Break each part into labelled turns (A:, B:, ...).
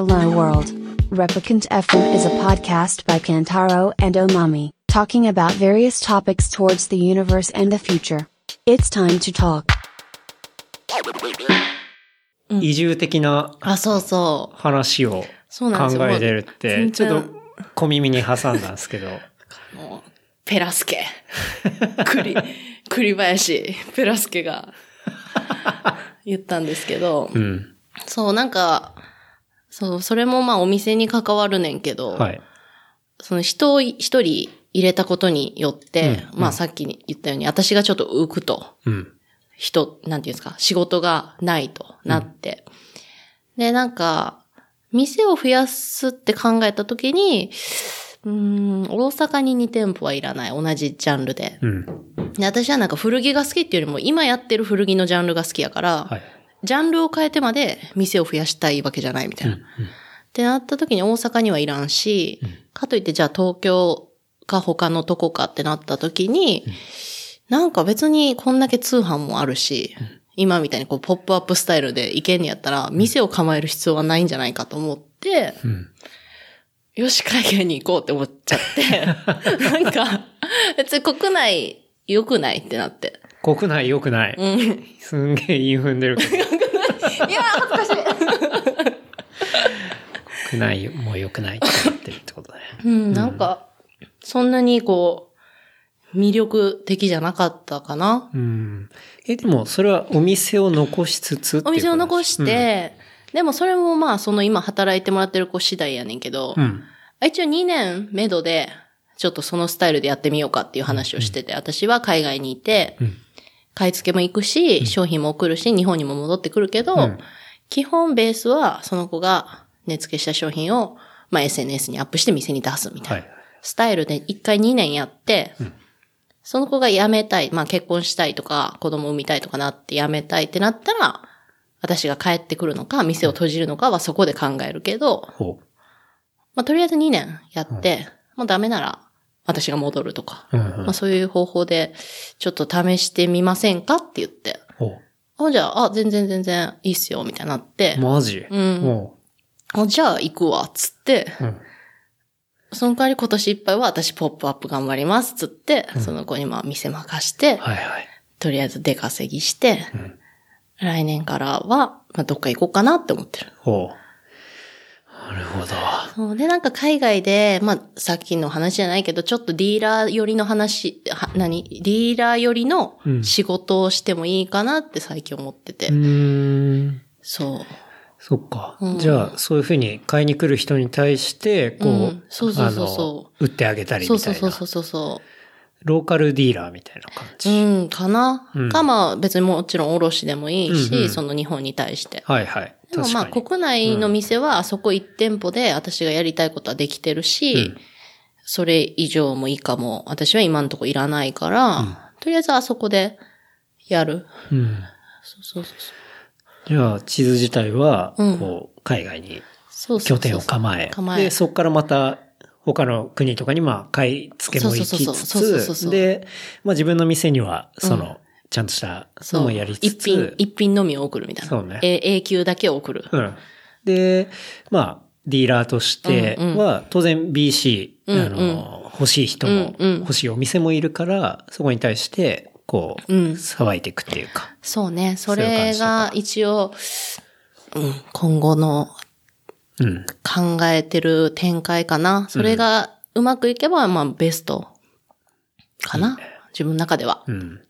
A: Hello World. Replicant FM is a podcast by Kantaro and Omami, talking about various topics towards the universe and the future. It's time to talk.
B: 移住的な
C: あ、そうそう。
B: 話を
C: そうなんですよ
B: 考えてるって、
C: もう全然
B: ちょっと小耳に挟んだんですけど。
C: もう、ペラスケ。栗、栗林、ペラスケが言ったんですけど、
B: うん。
C: そう、なんか、そう、それもまあお店に関わるねんけど、
B: はい。
C: その人を一人入れたことによって、
B: うん
C: まあさっき言ったように、私がちょっと浮くと、
B: うん。
C: 人、なんていうんですか、仕事がないとなって。で、なんか、店を増やすって考えたときに、うーん、大阪に2店舗はいらない。同じジャンルで。
B: うん。
C: で私はなんか古着が好きっていうよりも、今やってる古着のジャンルが好きやから、
B: はい。
C: ジャンルを変えてまで店を増やしたいわけじゃないみたいな。ってなった時に大阪にはいらんし、かといってじゃあ東京か他のとこかってなった時に、なんか別にこんだけ通販もあるし、今みたいにこうポップアップスタイルで行けんやったら、店を構える必要はないんじゃないかと思って、
B: ん。
C: よし、海外に行こうって思っちゃって、なんか、別に国内良くないってなって。
B: 国内良くない。
C: うん。
B: すんげえ言い踏んでるけど。
C: いやー、恥ずかしい。
B: 国内も良くないって言ってるってことだね。
C: うん、なんか、そんなにこう、魅力的じゃなかったかな。
B: うん。え、でも、それはお店を残しつつ
C: お店を残して、でもそれもまあ、その今働いてもらってる子次第やねんけど、
B: うん。
C: 一応2年目処で、ちょっとそのスタイルでやってみようかっていう話をしてて、私は海外にいて、
B: うん
C: 買い付けも行くし、商品も送るし、日本にも戻ってくるけど、
B: うん
C: 基本ベースはその子が値付けした商品を、まあ、SNS にアップして店に出すみたいな。
B: はい。
C: スタイルで一回2年やって、その子が辞めたい、まあ結婚したいとか、子供産みたいとかなって辞めたいってなったら、私が帰ってくるのか、店を閉じるのかはそこで考えるけど、
B: ほ
C: まあとりあえず2年やって、もうダメなら私が戻るとか、
B: う。うんうん
C: まあそういう方法でちょっと試してみませんかって言って、
B: ほ
C: あ、じゃあ、あ、全然全然いいっすよ、みたいになって
B: う。、マジ？
C: うん
B: も
C: あじゃあ行くわ、つって、
B: う。うん。
C: その代わり今年いっぱいは私ポップアップ頑張ります、つって、その子にまあ店任して、
B: はいはい。
C: とりあえず出稼ぎして、
B: ん
C: 来年からは、まあ、どっか行こうかなって思ってる。
B: ほう。なるほど。
C: そうで、なんか海外で、まあ、さっきの話じゃないけど、ちょっとディーラー寄りの話、は何？ディーラー寄りの
B: うん
C: 仕事をしてもいいかなって最近思ってて。
B: うーん。
C: そう。
B: そっか。
C: うん
B: じゃあ、そういうふうに買いに来る人に対して、こう、
C: うんそうそうそうそう
B: 売ってあげたりみたいうな。
C: そそうそうそうそう。
B: ローカルディーラーみたいな感じ。
C: うん、かな、
B: うん
C: か、まあ別にもちろん卸でもいいし、
B: うんうん
C: その日本に対して。
B: はいはい。
C: でもまあ。国内の店はあそこ1店舗で私がやりたいことはできてるし、
B: うん。
C: それ以上も以下も。私は今のところいらないから、とりあえずあそこでやる。
B: うん。
C: そうそうそう
B: じゃあ、地図自体は、
C: うん。
B: こう、海外に拠点を構え。で、そこからまた、他の国とかに、まあ、買い付けも行きつ
C: そうそうそうそうそうそう
B: つ、で、まあ自分の店には、その、
C: うん
B: ちゃんとした
C: そう
B: のもやりつつ、
C: 一品、一品のみを送るみたいな。
B: そうね
C: え永久だけを送る。
B: うん。で、まあ、ディーラーとしては、当然 BC、
C: うんうん
B: あの、欲しい人も、
C: うんうん
B: 欲しいお店もいるから、そこに対して、こう、
C: うん
B: 騒いでいくっていうか。
C: そうね。それが一応、うん、今後の
B: うん。
C: 考えてる展開かな。それがうまくいけば、まあベストかな。自分の中では。
B: うん。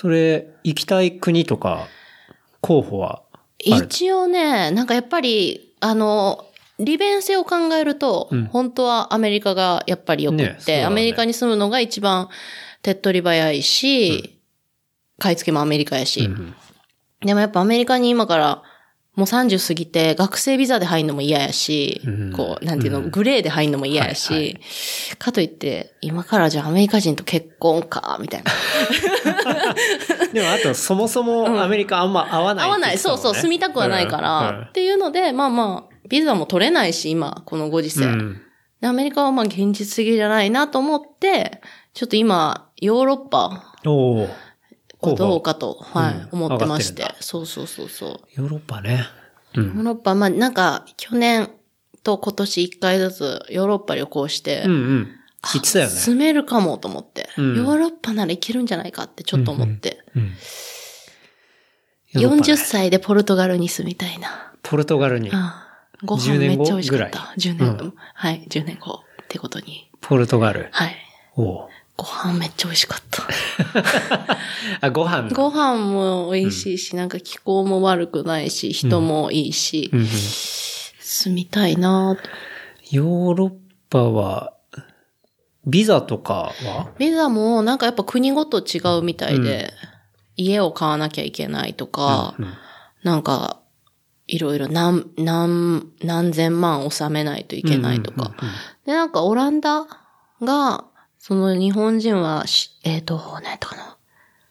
B: それ、行きたい国とか、候補は
C: 一応ね、なんかやっぱり、あの、利便性を考えると、
B: うん。
C: 本当はアメリカがやっぱり良くって、
B: ねね。
C: アメリカに住むのが一番手っ取り早いし、買い付けもアメリカやし、
B: うん。
C: でもやっぱアメリカに今からもう30過ぎて学生ビザで入るのも嫌やし、
B: うん
C: こう、なんていうの、
B: うん
C: グレーで入るのも嫌やし、
B: はいは
C: かといって、今からじゃあアメリカ人と結婚か、みたいな。
B: でも、あと、そもそもアメリカあんま合わない、
C: 合わない。そうそう、住みたくはないから、っていうので、まあまあ、ビザも取れないし、今、このご時世。アメリカはまあ現実的じゃないなと思って、ちょっと今、ヨーロッパ
B: おお。
C: をどうかと、はい、
B: うん
C: 思ってまして。そうそうそうそう。
B: ヨーロッパね。うん
C: ヨーロッパ、まあなんか、去年と今年一回ずつヨーロッパ旅行して、
B: うんうん。言ってたよね。
C: 住めるかもと思って、
B: うん
C: ヨーロッパならいけるんじゃないかってちょっと思って。
B: うん。ヨーロッパね
C: 40歳でポルトガルに住みたいな。
B: ポルトガルに、
C: ああご
B: 10年後
C: 飯めっちゃ美味しかった。
B: ぐら
C: 10年後、
B: う
C: はい、10年後ってことに。
B: ポルトガル。
C: はい。
B: おう
C: ご飯めっちゃ美味しかった。
B: あ、ご飯。
C: ご飯も美味しいし、なんか気候も悪くないし、人もいいし、
B: うん。うん
C: 住みたいなと。
B: ヨーロッパは、ビザとかは？
C: ビザもなんかやっぱ国ごと違うみたいで、家を買わなきゃいけないとか、
B: うん
C: なんか、いろいろ何、何、何千万納めないといけないとか。
B: うんうんうん。
C: で、なんかオランダが、その日本人はし、えっ、と、何やったかな。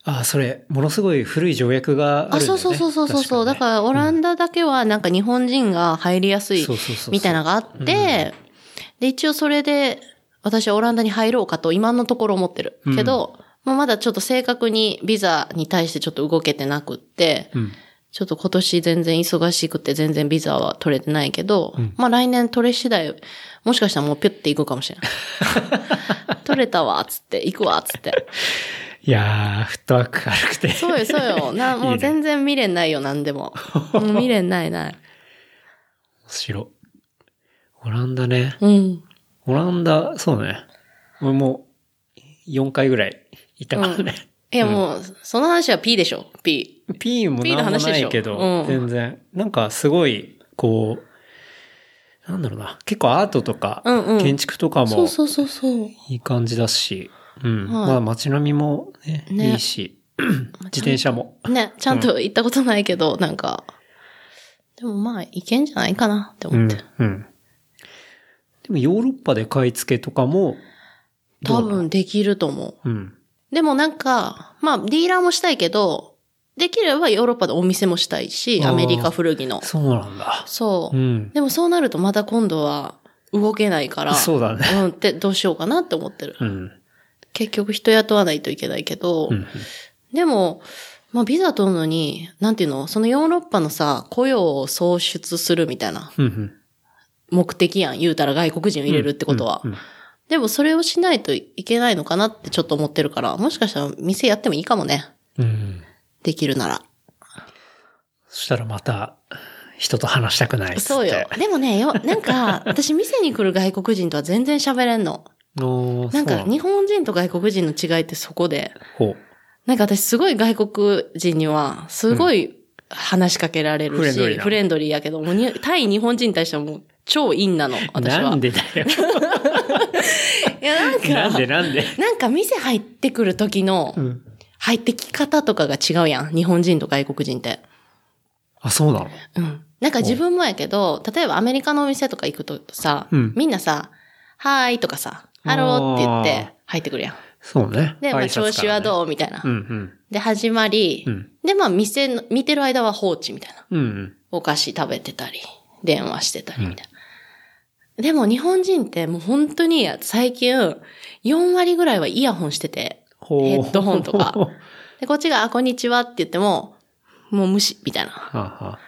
B: あ、それ、ものすごい古い条約があるんだね。
C: そうそうそうそうそうそう。だ
B: 確
C: から、オランダだけはなんか日本人が入りやすいみたいなのがあって、で、一応それで、私はオランダに入ろうかと今のところ思ってる。けど、まあまだちょっと正確にビザに対してちょっと動けてなくって、
B: うん
C: ちょっと今年全然忙しくて全然ビザは取れてないけど、まあ来年取れ次第、もしかしたらもうピュッて行くかもしれない。取れたわ、つって、行くわ、つって。
B: いやー、フットワーク軽くて。
C: そうよ、そうよ。な、も
B: いう
C: 全然未練ないよ、なんでも。もう未練ないない。
B: 面白い。オランダね。
C: うん。
B: オランダ、そうね。俺も4回ぐらい行ったからね。
C: いや、もう、その話は P でしょ、P。
B: P もなんもないけど、
C: うん
B: 全然。なんかすごい、こう、なんだろうな。結構アートとか、建築とかも
C: そうそうそうそう。
B: いい感じだし、うん。
C: はい
B: まあ街並みもね、
C: ね
B: いいし、自転車も。
C: ね、ちゃんと行ったことないけど、なんか、でもまあ、いけんじゃないかなって
B: うん
C: 思って。。
B: うん。でもヨーロッパで買い付けとかも、ど
C: 多分できると思う。
B: うん。
C: でもなんか、まあ、ディーラーもしたいけど、できればヨーロッパでお店もしたいし、アメリカ古着の。
B: そうなんだ。
C: そうう。
B: ん。
C: でもそうなるとまた今度は動けないから。
B: そうだね。
C: うん、ってどうしようかなって思ってる。
B: うん。
C: 結局人雇わないといけないけど、
B: うん。
C: でも、まあビザ取るのに、なんていうの？そのヨーロッパのさ、雇用を創出するみたいな。目的やん。言うたら外国人を入れるってことは。でもそれをしないといけないのかなってちょっと思ってるから、もしかしたら店やってもいいかもね。
B: うん。
C: できるなら。
B: そしたらまた、人と話したくないっつって。
C: そうよ。でもね、よ、なんか、私店に来る外国人とは全然喋れんの。なんか、日本人と外国人の違いってそこで、
B: ほう。
C: なんか私すごい外国人には、すごい話しかけられるし、
B: フレンドリーな
C: フレンドリーやけど、もうに対日本人に対してはもう超陰なの、私は。
B: なんでだよ。
C: いや、なんか、
B: なんでなんで？
C: なんか店入ってくる時の、
B: うん。
C: 入ってき方とかが違うやん。日本人と外国人って。
B: あ、そうなの？
C: うん。なんか自分もやけど、例えばアメリカのお店とか行くとさ、
B: うん
C: みんなさ、 Hi とかさ、ハローって言っ
B: あ
C: て入ってくるやん。
B: そうね。
C: で、まあ調子はどう？みたいな。
B: うんうん。
C: で、始まり、
B: うん
C: で、まあ店の、見てる間は放置みたいな。
B: うんうん。
C: お菓子食べてたり、電話してたりみたいな。でも日本人ってもう本当に最近4割ぐらいはイヤホンしてて、ヘッドホンとか。で、こっちが、あ、こんにちはって言っても、もう無視みたいな。
B: はあはあ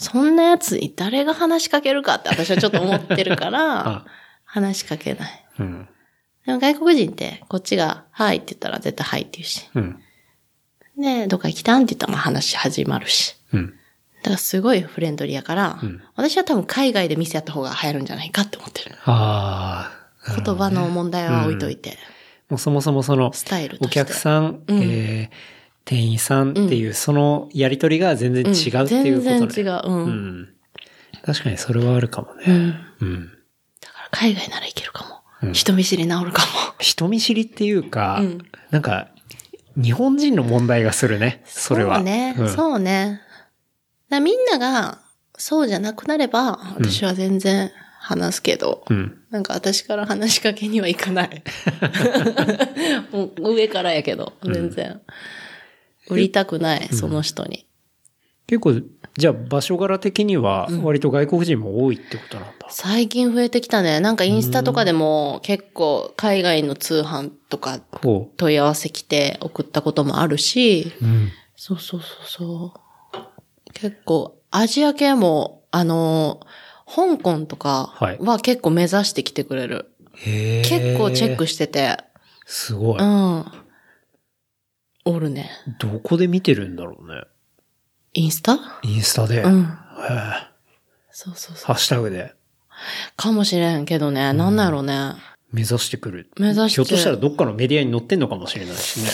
C: そんなやつに誰が話しかけるかって私はちょっと思ってるから
B: あ、
C: 話しかけない。
B: うん。
C: でも外国人って、こっちが、はいって言ったら絶対はいって言うし。
B: うん。
C: で、どっか行きたんって言ったらまあ話始まるし。
B: うん。
C: だからすごいフレンドリーやから、
B: うん
C: 私は多分海外で店やった方が流行るんじゃないかって思ってる。
B: ああ。
C: 言葉の問題は置いといて、
B: もうそもそもその、
C: スタイル。
B: お客さん、
C: うん
B: えー、店員さんっていう、そのやりとりが全然違うっていうことね。
C: 全然違う。うん。
B: うん。確かにそれはあるかも
C: う
B: ね。
C: ん。
B: うん。
C: だから海外ならいけるかも。
B: うん
C: 人見知り治るか
B: 人見知りっていうか、
C: うん
B: なんか、日本人の問題がするね。
C: も。
B: それは。
C: そうね。
B: ん
C: そうね。みんなが、そうじゃなくなれば、私は全然話すけど、
B: うん。
C: なんか私から話しかけにはいかない。もう上からやけど、全然。売りたくない、その人に。
B: 結構、じゃあ場所柄的には、割と外国人も多いってことなんだ。
C: 最近増えてきたね。なんかインスタとかでも結構海外の通販とか
B: ほ
C: 問い合わせ来て送ったこともあるし、
B: う。うん。
C: そうそうそうそう。結構アジア系も、あの、香港とか
B: はい
C: は結構目指してきてくれる。
B: へえ。
C: 結構チェック
B: し
C: してて、
B: すごい。
C: うん。おるね。
B: どこで見てるんだろうね。
C: インスタ？
B: インスタで。へ
C: うん。
B: え
C: そうそうそう。
B: ハッシュタグで
C: かもしれんけどね、なんなんやろうね。
B: 目指してくる。
C: 目指して
B: ひょっとしたらどっかのメディアに載ってんのかもしれないしね。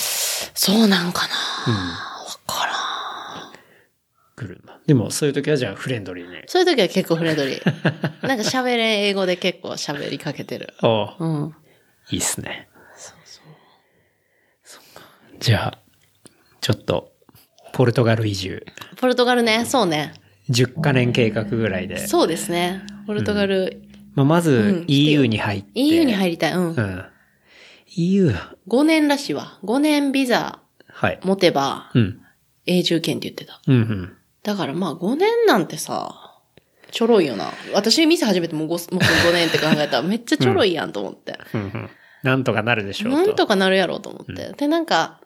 C: そうなんかな
B: うん。でも、そういう時はじゃあフレンドリーに。
C: そういう時は結構フレンドリー。なんか喋れん英語で結構喋りかけてる。
B: ああ、
C: うん。
B: いいっすね。そうそう。じゃあ、ちょっと、ポルトガル移住。
C: ポルトガルね、そうね。
B: 10カ年計画ぐらいで。
C: そうですね。ポルトガル、
B: まあ、ま
C: う
B: ず
C: ん、
B: EU に入って。
C: EU に入りたい。うん。
B: うん。EU、
C: 5年らしいわ。5年ビザ
B: はい。
C: 持てば
B: うん。
C: 永住権って言ってた。
B: うんうん。
C: だからまあ5年なんてさ、ちょろいよな。私店始めてもう 5, もう5年って考えたら めっちゃちょろいやんと思って。
B: うんうん。なんとかなるでしょうと。
C: なんとかなるやろうと思って。で、なんか、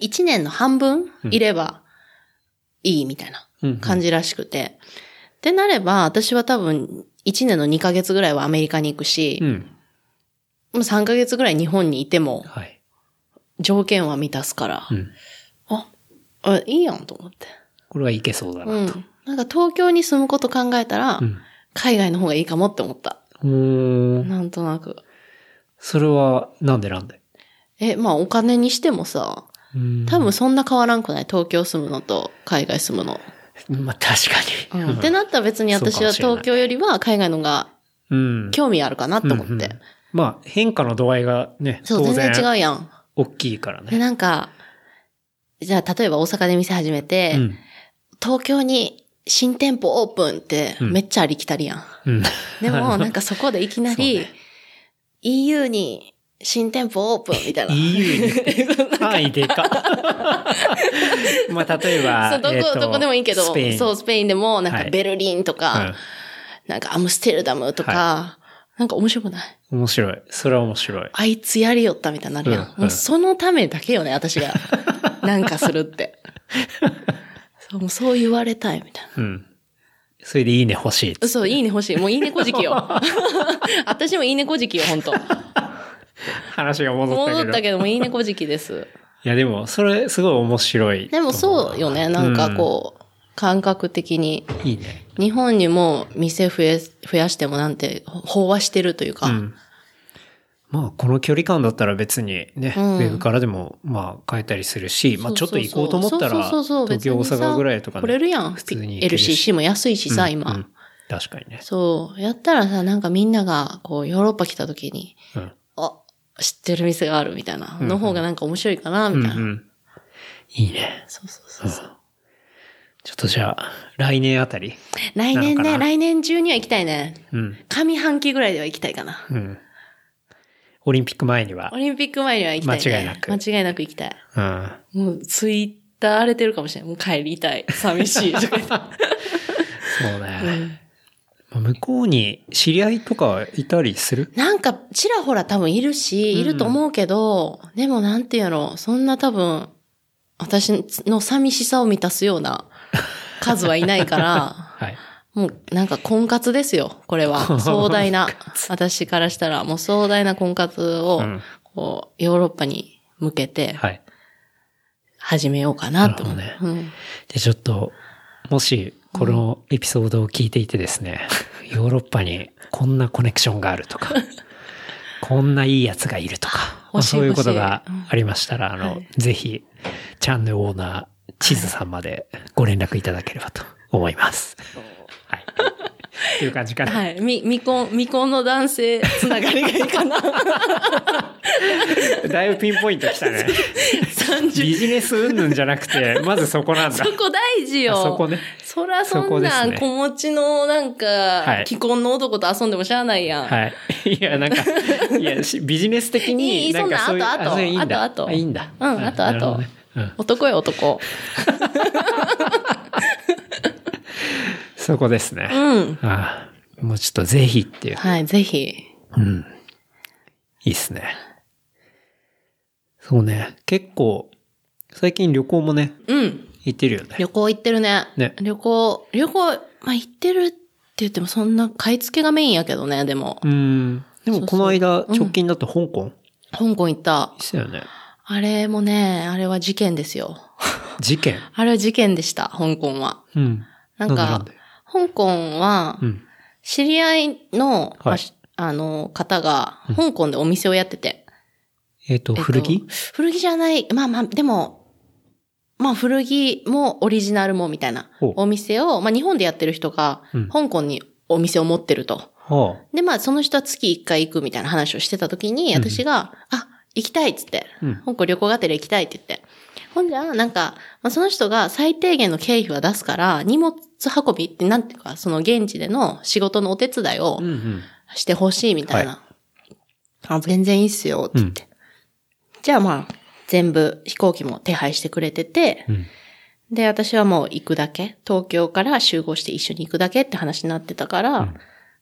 C: 1年の半分いればいいみたいな
B: うんうん
C: 感じらしくて。ってなれば、私は多分1年の2ヶ月ぐらいはアメリカに行くし
B: う、ん。
C: もう3ヶ月ぐらい日本にいても
B: はい。
C: 条件は満たすから、
B: うん。
C: あ、あ、いいやんと思って。
B: これはいけそうだな。
C: うん。なんか東京に住むこと考えたら、
B: うん。
C: 海外の方がいいかもって思った。
B: うーん。
C: なんとなく。
B: それは、なんでなんで？
C: え、まあお金にしてもさ、
B: うん
C: 多分そんな変わらんくない？東京住むのと海外住むの。
B: まあ、確かに。
C: うん。ってなったら別に私は東京よりは海外のが
B: うん。
C: 興味あるかなと思って。
B: うんうんまあ、変化の度合いがね、
C: そう、
B: 当
C: 全然違
B: 然、
C: うやん。
B: 大きいから
C: で、
B: ね。
C: なんか、じゃあ例えば大阪で店始めて、
B: うん。
C: 東京に新店舗オープンって
B: うん
C: めっちゃありきたりやん。
B: うん。
C: でも、なんかそこでいきなり、
B: ね
C: EU に新店舗オープンみたいな。
B: EU に 範囲でか。まあ、例えば、
C: そう、どこ、
B: えーと
C: どこでもいいけど、
B: スペイン。
C: そう、スペインでも、なん
B: はい
C: かベルリンとか、なんかアムステルダムとか、なんか面白くない？
B: うん。面白い。それは面白い。
C: あいつやりよったみたいになるやん。
B: うんうん
C: もうそのためだけよね、私が。なんかするって。そう、もうそう言われたいみたいな。
B: うん。それでいいね欲しい。
C: そう、いいね欲しい。もういいねこじきよ。私もいいねこじきよ、本当
B: 話が戻ったけど。
C: 戻ったけどもいいねこじきです。
B: いや、でも、それ、すごい面白い。
C: でもそうよね、なんかこう、感覚的に。
B: いいね。
C: 日本にも店増え、増やしてもなんて、飽和してるというか。
B: うん。まあ、この距離感だったら別にね、
C: うん
B: ウェブからでも、まあ、変えたりするし、まあ、ちょっと行こうと思ったら、東京、大阪ぐらいとか
C: 来れるやん。
B: 普通に
C: LCC も安いしさ、
B: うん
C: 今。
B: うん確かにね。
C: そう。やったらさ、なんかみんなが、こう、ヨーロッパ来た時に、
B: うん。
C: あ、知ってる店があるみたいな。
B: うん
C: の方がなんか面白いかな、みたいな。
B: うんうんいいね。
C: そうそうそう。
B: ちょっとじゃあ、来年あたり？
C: 来年ね、来年中には行きたいね。
B: うん。
C: 上半期ぐらいでは行きたいかな。
B: うん。オリンピック前には
C: オ。リンピック前には行きたい、ね。
B: 間違いなく
C: 間違いなく行きたい。
B: うん。
C: もう、ツイッター荒れてるかもしれない。もう帰りたい。寂しい。
B: そうね。まあ向こうに知り合いとかいたりする？
C: なんか、ちらほら多分いるし、いると思うけど、でもなんていうの、そんな多分、私の寂しさを満たすような数はいないから、
B: はい。
C: もうなんか婚活ですよ、これは。壮大な。私からしたら、もう壮大な婚活を
B: うん、
C: こう、ヨーロッパに向けて
B: はい。
C: 始めようかなと思う。
B: なる
C: うん
B: で、ちょっと、もし、このエピソードを聞いていてですね、ヨーロッパにこんなコネクションがあるとか、こんないいやつがいるとか、まあそういうこと
C: 欲
B: がありましたら、あの、
C: はい
B: ぜひ、チャンネルオーナー、地図さんまでご連絡いただければと思います。はい。っていう感じかな。
C: はい。み、未婚、未婚の男性つながりがいいかな。
B: だいぶピンポイントきたね。
C: 30
B: ビジネス云々じゃなくて、まずそこなんだ。
C: そこ大事よ。
B: あそこね。
C: そらそんなん子持ちのなんか
B: はい、
C: 既婚の男と遊んでもしゃあないやん。
B: はい。いや、なんか、いや、しビジネス的
C: い
B: に、
C: い
B: いう、
C: そんな後々
B: そういういいんだ。
C: 後々
B: あいいんだ。
C: うん後々
B: なるほどねうん。
C: 男よ、男。
B: そこですね。
C: うん。
B: ああもうちょっとぜひっていう。
C: はい、ぜひ。
B: うん。いいっすね。そうね。結構、最近旅行もね、
C: うん。
B: 行ってるよね。
C: 旅行行ってるね。
B: ね
C: 旅行、旅行、まあ行ってるって言ってもそんな買い付けがメインやけどね、でも。
B: うん。でもこの間、直近だと香港？
C: 香港行った。
B: でしたよね。
C: あれもね、あれは事件ですよ。
B: 事件？
C: あれは事件でした、香港は。
B: うん。
C: なんか
B: なんで？
C: 香港は
B: う、ん。
C: 知り合いの、
B: はい。
C: まあの、方が、香港でお店をやってて。
B: えっと、
C: えっと
B: 古着？
C: 古着じゃない、まあまあ、でも、まあ古着もオリジナルもみたいなお店を、まあ日本でやってる人が
B: うん、
C: 香港にお店を持ってると。
B: は
C: で、まあその人は月1回行くみたいな話をしてた時に、
B: うん。
C: 私が、あ、行きたいっつって、
B: うん。
C: 香港旅行がてら行きたいって言って。ほんじゃ、なんか、まあ、その人が最低限の経費は出すから、荷物運びってなんていうか、その現地での仕事のお手伝いを。してほしいみたいな。あ、全然いいっすよ、って言って。じゃあまあ、全部飛行機も手配してくれてて、
B: うん。
C: で、私はもう行くだけ、東京から集合して一緒に行くだけって話になってたから、
B: うん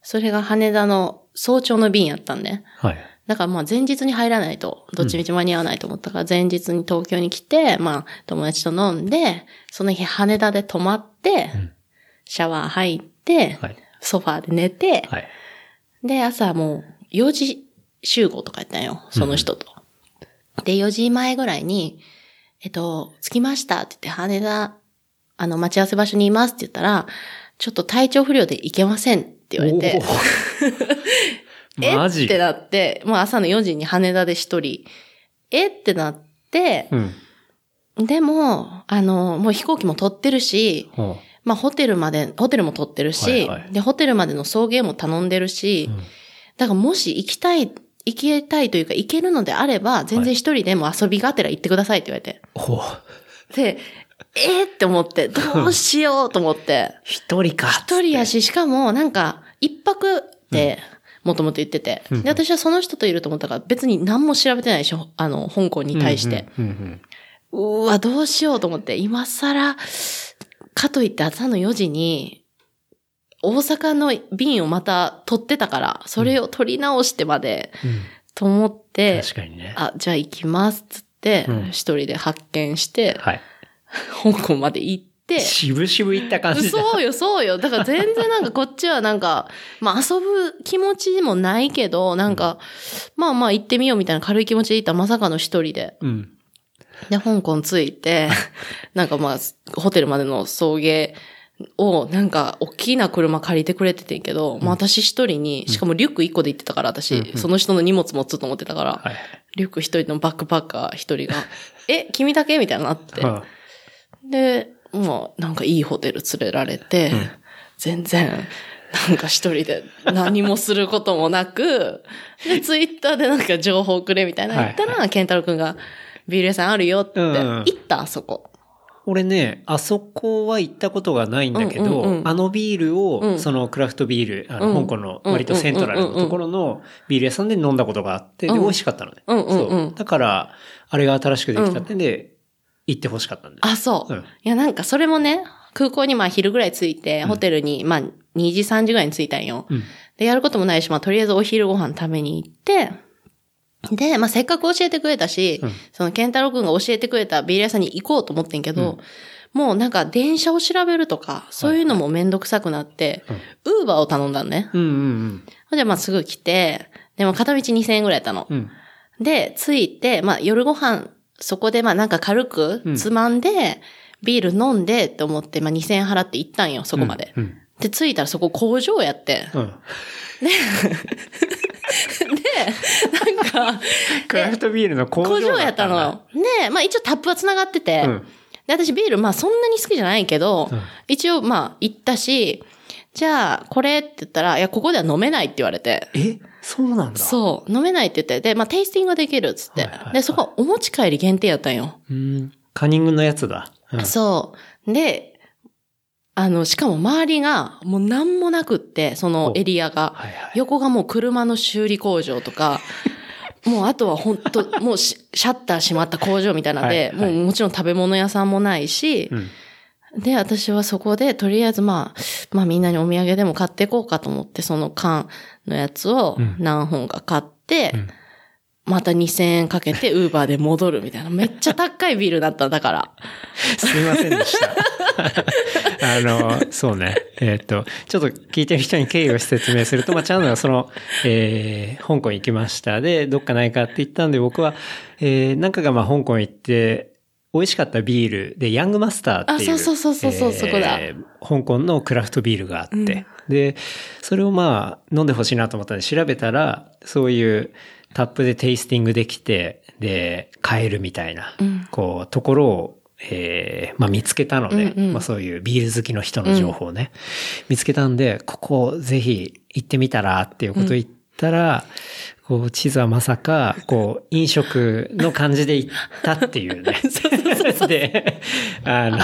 C: それが羽田の早朝の便やったんで、
B: はい。
C: だからまあ前日に入らないと、どっちみち間に合わないと思ったから、前日に東京に来て、まあ友達と飲んで、その日羽田で泊まって、
B: うん
C: シャワー入って、
B: はい。
C: ソファーで寝て、
B: はい。
C: で、朝もう4時集合とかやったんよ、その人と。で、4時前ぐらいに、えっと、着きましたって言って、羽田、あの、待ち合わせ場所にいますって言ったら、ちょっと体調不良で行けませんって言われて、え
B: マジ？
C: ってなって、まあ朝の4時に羽田で一人、え？ってなって、
B: うん。
C: でも、あの、もう飛行機も取ってるし、
B: は
C: まあホテルまで、ホテルも取ってるし、
B: はいはい
C: で、ホテルまでの送迎も頼んでるし、
B: うん
C: だからもし行きたい、行きたいというか行けるのであれば、全然一人でも遊びがてら行ってくださいって言われて。
B: あ。ほう。
C: で、え？ー、って思って、どうしようと思って。
B: 一人か。
C: 一人やし、しかもなんか、一泊って、もともと言ってて、
B: うん
C: で、私はその人といると思ったから、別に何も調べてないでしょあの、香港に対して。
B: う
C: わ、どうしようと思って、今更、かといって朝の4時に、大阪の便をまた取ってたから、それを取り直してまで、
B: うん
C: と思って、
B: 確かにね。
C: あ、じゃあ行きますっつって
B: うん、
C: 一人で発見して、
B: はい。
C: 香港まで行って、
B: 渋々行った感じだ。
C: そうよ、そうよ。だから全然なんかこっちはなんか、まあ遊ぶ気持ちもないけど、なんか、まあまあ行ってみようみたいな軽い気持ちで行ったらまさかの一人で。
B: うん。
C: で、香港着いて、なんかまあ、ホテルまでの送迎を、なんか、大きな車借りてくれててんけど、まあ私一人に、しかもリュック一個で行ってたから、私、
B: うん
C: その人の荷物持つと思ってたから、
B: はい。
C: リュック一人のバックパッカー一人が、え、君だけ？みたいになって。
B: は
C: で、もうなんかいいホテル連れられて、全然、なんか一人で何もすることもなく、で、ツイッターでなんか情報くれみたいなの言ったら、
B: は
C: ケンタロウくんが、ビール屋さんあるよって、
B: うんうん。
C: 行った、あそこ。
B: 俺ね、あそこは行ったことがないんだけど、
C: うんうんうん。
B: あのビールを、
C: うん。
B: そのクラフトビール、あの、
C: うん。
B: 香港の割とセントラルのところのビール屋さんで飲んだことがあって、で、
C: うん。
B: 美味しかったのね。
C: うんうんうん。
B: そう。だから、あれが新しくできたって。ん。で、行ってほしかったんだよ。
C: あ、そう。
B: うん
C: いや、なんかそれもね、空港にまあ昼ぐらい着いて、ホテルにまあ2時3時ぐらいに着いたんよ。
B: うん。
C: で、やることもないし、まあとりあえずお昼ご飯食べに行って、で、まあせっかく教えてくれたし、
B: うん
C: そのケンタロウくんが教えてくれたビール屋さんに行こうと思ってんけど、もうなんか電車を調べるとか、そういうのもめんどくさくなって、ウーバーを頼んだんね。
B: うんうん
C: ほんでまあすぐ来て、でも片道2000円ぐらいやったの。
B: うん。うん。
C: で、着いて、まあ夜ご飯、そこでまあなんか軽くつまんで、ビール飲んでって思って、まあ2000円払って行ったんよ、そこまで。
B: うん。
C: で、着いたらそこ工場やって。
B: うん。
C: で、なんか、
B: クラフトビールの工場
C: 工場やったのよ。で、まあ一応タップは繋がってて、
B: うん
C: で、私ビールまあそんなに好きじゃないけど、
B: うん
C: 一応まあ行ったし、じゃあこれって言ったら、いや、ここでは飲めないって言われて。
B: え？そうなんだ。
C: そう、飲めないって言って、で、まあテイスティングができるっつって。
B: はいはいはい
C: で、そこはお持ち帰り限定やったんよ。
B: う。ん。カニングのやつだ。うん
C: そう。で、あの、しかも周りがもう何もなくって、そのエリアが。
B: はいはい。
C: 横がもう車の修理工場とか、もうあとは本当もうシシャッター閉まった工場みたいなんで、
B: はいはい
C: もうもちろん食べ物屋さんもないし、
B: うん。
C: で、私はそこでとりあえずまあ、まあみんなにお土産でも買っていこうかと思って、その缶のやつを
B: うん
C: 何本か買って、また2000円かけてウーバーで戻るみたいな。めっちゃ高いビールだった、だから。
B: すいませんでした。あの、そうね。えっ、と、ちょっと聞いてる人に経緯を説明すると、まあ、チャンネルはその、えー、香港行きました。で、どっかないかって言ったんで、僕は、えー、なんかがまあ、香港行って、美味しかったビールで、ヤングマスターっていう。
C: あそうそうそうそうそうそこだ。
B: 香港のクラフトビールがあって、で、それをまあ、飲んでほしいなと思ったんで調べたら、そういうタップでテイスティングできて、で、買えるみたいな、こう、ところを、えーまあ見つけたので、
C: うんうん。
B: まあそういうビール好きの人の情報をね、見つけたんで、ここぜひ行ってみたらっていうことを言ったら、こう、地図はまさか、こう、飲食の感じで行ったっていうね。で、あの、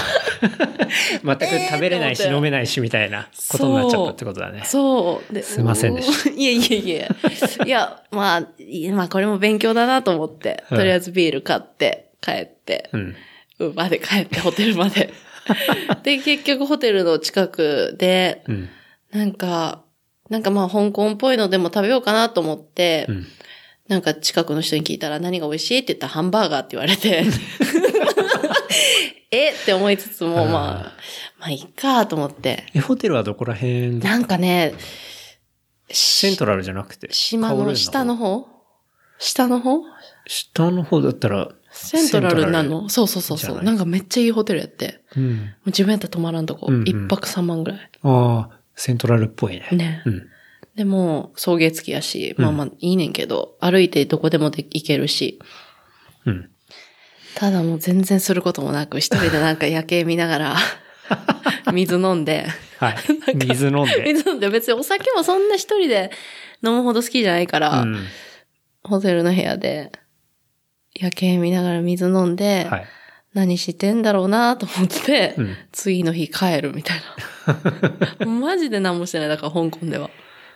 B: 全く食べれないし飲めないしみたいなことになっちゃったってことだね。
C: そう。です
B: いませんでした
C: いやいやいや。いや、まあ、いまあこれも勉強だなと思って、
B: はい
C: とりあえずビール買って、帰って、
B: うん。
C: ウーバーで帰ってホテルまで。で、結局ホテルの近くで、
B: うん。
C: なんか、なんかまあ香港っぽいのでも食べようかなと思って、
B: うん。
C: なんか近くの人に聞いたら何が美味しいって言ったらハンバーガーって言われて、え？って思いつつも、まあ、まあいいかと思って。
B: え、ホテルはどこら辺だ
C: なんかね、
B: セントラルじゃなくて。
C: 島の下の方？下の方？
B: 下の方だったら、
C: セントラルなの？そうそうそうそう。
B: な
C: んかめっちゃいいホテルやって。
B: うん。
C: 自分やったら泊まらんとこ。
B: うんうん
C: 一、泊三万ぐらい。
B: ああ、セントラルっぽいね。
C: ね。
B: うん。
C: でも、送迎付きやし、まあまあいいねんけど、歩いてどこでもで行けるし。
B: うん。
C: ただもう全然することもなく、一人でなんか夜景見ながら、水飲んで、
B: はい。水飲んで。
C: 水飲んで別にお酒もそんな一人で飲むほど好きじゃないから、
B: うん。
C: ホテルの部屋で夜景見ながら水飲んで、
B: はい。
C: 何してんだろうなと思って、
B: うん
C: 次の日帰るみたいな。マジで何もしてない。だから香港では。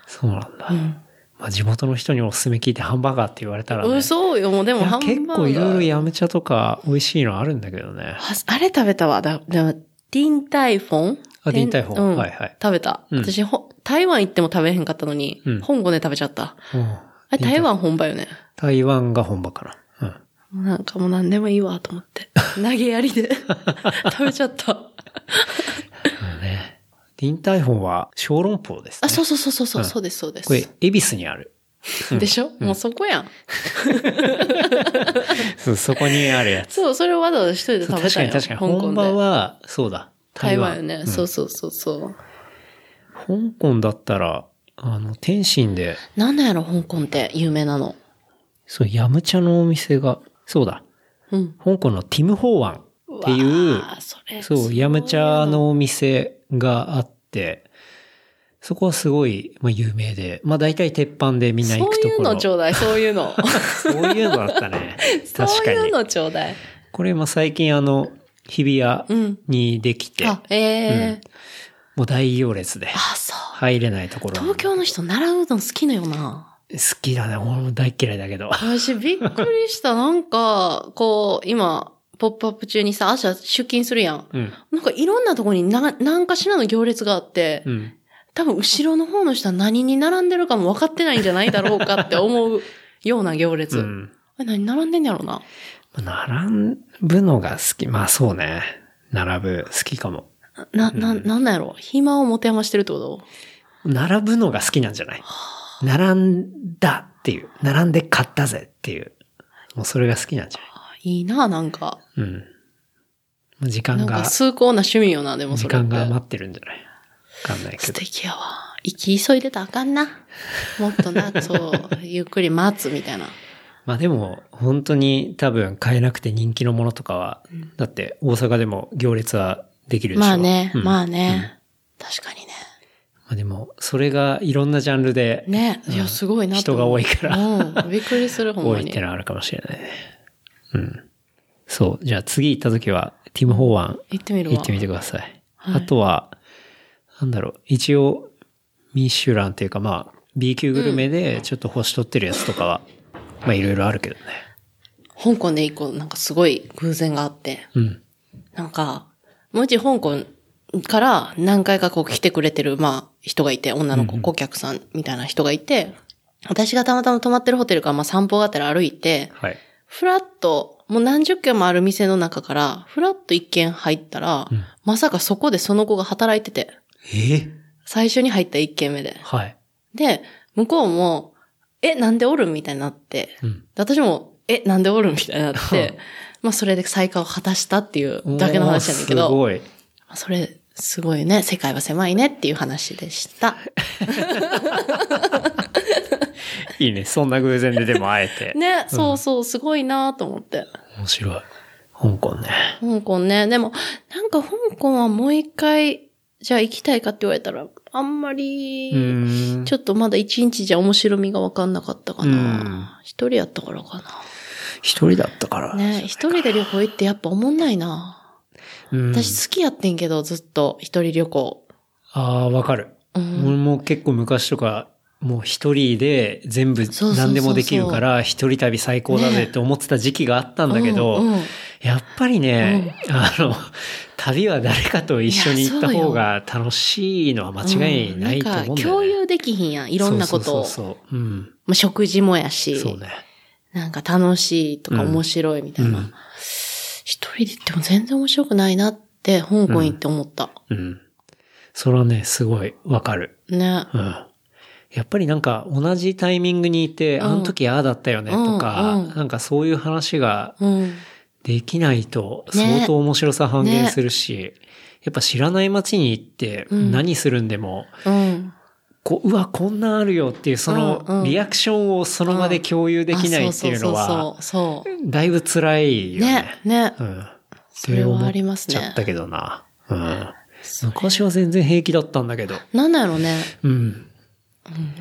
B: そうなんだ。
C: うん。
B: まあ地元の人におすすめ聞いてハンバーガーって言われたらね。
C: 嘘よ。もうでもハンバーガー。
B: 結構いろいろヤムチャとか美味しいのあるんだけどね。
C: ああれ食べたわ。だ、でも、ディンタイフォン？
B: あディンタイフォン
C: うん
B: はいはい
C: 食べた。
B: うん
C: 私、ほ台湾行っても食べへんかったのに、
B: うん
C: 香港で食べちゃった。
B: うん
C: あれ台湾本場よね。
B: 台湾が本場かな。
C: なんかもう何でもいいわと思って。投げやりで 食べちゃった。
B: そうね。ディンタイフォンは小籠包ですね。
C: あ、そうそうそうそうそう、
B: うん
C: そうです、そうです。
B: これ、恵比寿にある。
C: でしょ、もうそこやん。
B: そうそこにあるやつ。
C: そう、それをわざわざ一人で食べた
B: 確かに確かに。本場は、そうだ。
C: 台湾よね。
B: うん
C: そうそうそうそう。
B: 香港だったら、あの、天津で、
C: なんなんやろ、香港って有名なの。
B: そう、ヤムチャのお店が、そうだ。
C: うん。
B: 香港のティム・ホーワンっていう
C: わ、あそれ
B: そう、ヤムチャのお店があって、そこはすごい、まあ、有名で、まあ大体鉄板でみんな行
C: そういう
B: くところ。
C: のちょうだい、そういうの。
B: そういうのだったね。確
C: そう
B: かに。
C: いうのちょうだい。
B: これ、まあ最近あの、日比
C: う
B: 谷
C: ん。
B: にできて、
C: あ、ええ
B: もう大行列で
C: あ、そう。
B: 入れないところ。
C: 東京の人、奈良うどん好きのよな。
B: 好きだね。俺も大嫌いだけど。
C: 私、びっくりした。なんか、こう、今、ポップアップ中にさ、朝出勤するやん。
B: うん。
C: なんかいろんなとこにな、何かしらの行列があって、
B: うん。
C: 多分後ろの方の人は何に並んでるかも分かってないんじゃないだろうかって思うような行列。
B: うん。
C: 何並んでんやろな？
B: 並ぶのが好き。まあそうね。並ぶ好きかも。
C: な、な、なんなんやろ？暇を持て余してるってこと？
B: 並ぶのが好きなんじゃない？並んだっていう。並んで買ったぜっていう。もうそれが好きなんじゃない？
C: あいいな、なんか。
B: うん。まあ時間が
C: なんか、崇高な趣味よな、でも
B: 時
C: それって。
B: 間が余ってるんじゃない？わかんないけ
C: 素
B: ど。
C: 敵やわ。生き急いでたらあかんな。もっとな、そう、ゆっくり待つみたいな。
B: まあでも、本当に多分買えなくて人気のものとかは、だって大阪でも行列はできるでしょ？
C: まあね、
B: うん
C: まあね。確かにね。
B: まあでも、それがいろんなジャンルで
C: ね、いや、すごいなと
B: 人が多いから
C: うん、びっくりする、ほん
B: 多
C: まに。
B: いってのはあるかもしれないね。うん。そう。じゃあ次行った時は、ティム・ホーワン
C: 行ってみるわ。
B: 行ってみてください。
C: はい
B: あとは、なんだろう、一応、ミシュランっていうかまあ、B 級グルメでちょっと星取ってるやつとかは、まあいろいろあるけどね。
C: 香港で一個、なんかすごい偶然があって。
B: うん。
C: なんか、もう香港から何回かこう来てくれてる、まあ、人がいて、女の子、顧客さんみたいな人がいて、私がたまたま泊まってるホテルからまあ散歩がてら歩いて、
B: はい。
C: ふらっと、もう何十軒もある店の中から、ふらっと一軒入ったら、
B: うん
C: まさかそこでその子が働いてて、
B: え？
C: 最初に入った一軒目で。
B: はい。
C: で、向こうも、え、なんでおるんみたいになって、
B: うん。
C: で私も、え、なんでおるんみたいになって、まあそれで再会を果たしたっていうだけの話なんだけど、
B: すごい。
C: まあそれ、すごいね、世界は狭いねっていう話でした。
B: いいね。そんな偶然ででも会えて。
C: ね、そうそう、すごいなと思って。
B: 面白い。香港ね。
C: 香港ね。でも、なんか香港はもう一回、じゃあ行きたいかって言われたら、あんまり。ちょっとまだ一日じゃ面白みがわかんなかったか
B: うん
C: な。一人やったからか
B: 一人だったから。
C: な。ね、一人で旅行行ってやっぱ思んないな。
B: うん。
C: 私好きやってんけど、ずっと一人旅行。
B: ああ、わかる。
C: うん。
B: 俺も結構昔とか、もう一人で全部何でもできるから、一人旅最高だぜって思ってた時期があったんだけど、
C: うんうん
B: やっぱりね、あの、旅は誰かと一緒に行った方が楽しいのは間違いないと思うんだよね。
C: なんか共有できひんやん。いろんなことを。
B: そうそうそうそう。うん。
C: まあ、食事もやし。
B: そうね。
C: なんか楽しいとか
B: うん
C: 面白いみたいな。
B: うん
C: 一人で行っても全然面白くないなって、香港行って思った。
B: うん。それはね、すごいわかる。
C: ね。
B: うん。やっぱりなんか同じタイミングにいて、
C: うん
B: あの時ああだったよねとか、
C: うんうん
B: なんかそういう話が
C: うん。
B: できないと
C: ね
B: 相当面白さ半減するし、やっぱ知らない街に行って
C: うん
B: 何するんでも、
C: うん。
B: こう、うわ、こんなんあるよっていうそ
C: うん
B: の
C: うん
B: リアクションをその場で共有できないっていうのは、だいぶ辛いよね。
C: ね、ね。
B: うん。
C: それはありますね
B: って思っちゃったけどな。うん。昔は全然平気だったんだけど。
C: なんだろうね。
B: うん。
C: うん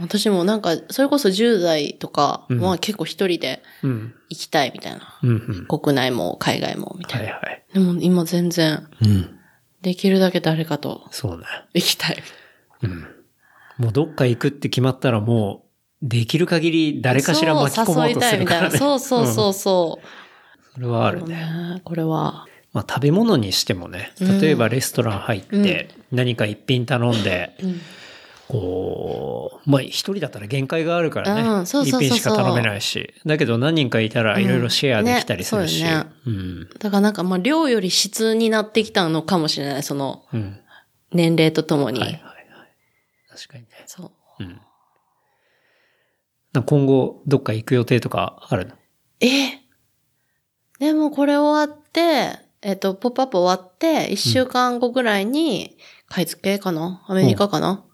C: 私もなんか、それこそ10代とか
B: うん
C: は結構一人で
B: うん。
C: 行きたいみたいな。
B: うん。うん。
C: 国内も海外もみたな。
B: はいいはい。
C: でも今全然、
B: うん。
C: できるだけ誰かと
B: そうね。
C: 行きたい。
B: うん。もうどっか行くって決まったらもう、できる限り誰かしら巻き込もうとするからね。
C: そうそうそう
B: うん
C: そう。
B: それはあるね。
C: ねこれは。
B: まあ食べ物にしてもね、例えばレストラン入って何か一品頼んで、
C: うん
B: こう、まあ一人だったら限界があるからね。
C: うんそうそうそうそう
B: 一品しか頼めないし。だけど何人かいたらいろいろシェアできたりするし。
C: うんね
B: うん。
C: だからなんかまあ量より質になってきたのかもしれない。その
B: うん。
C: 年齢とともに。
B: はいはいはい。確かにね。
C: そう。
B: うん。な今後どっか行く予定とかあるの？
C: え？でもこれ終わって、えっ、と、ポップアップ終わって、一週間後ぐらいに、買い付けかな？アメリカかな、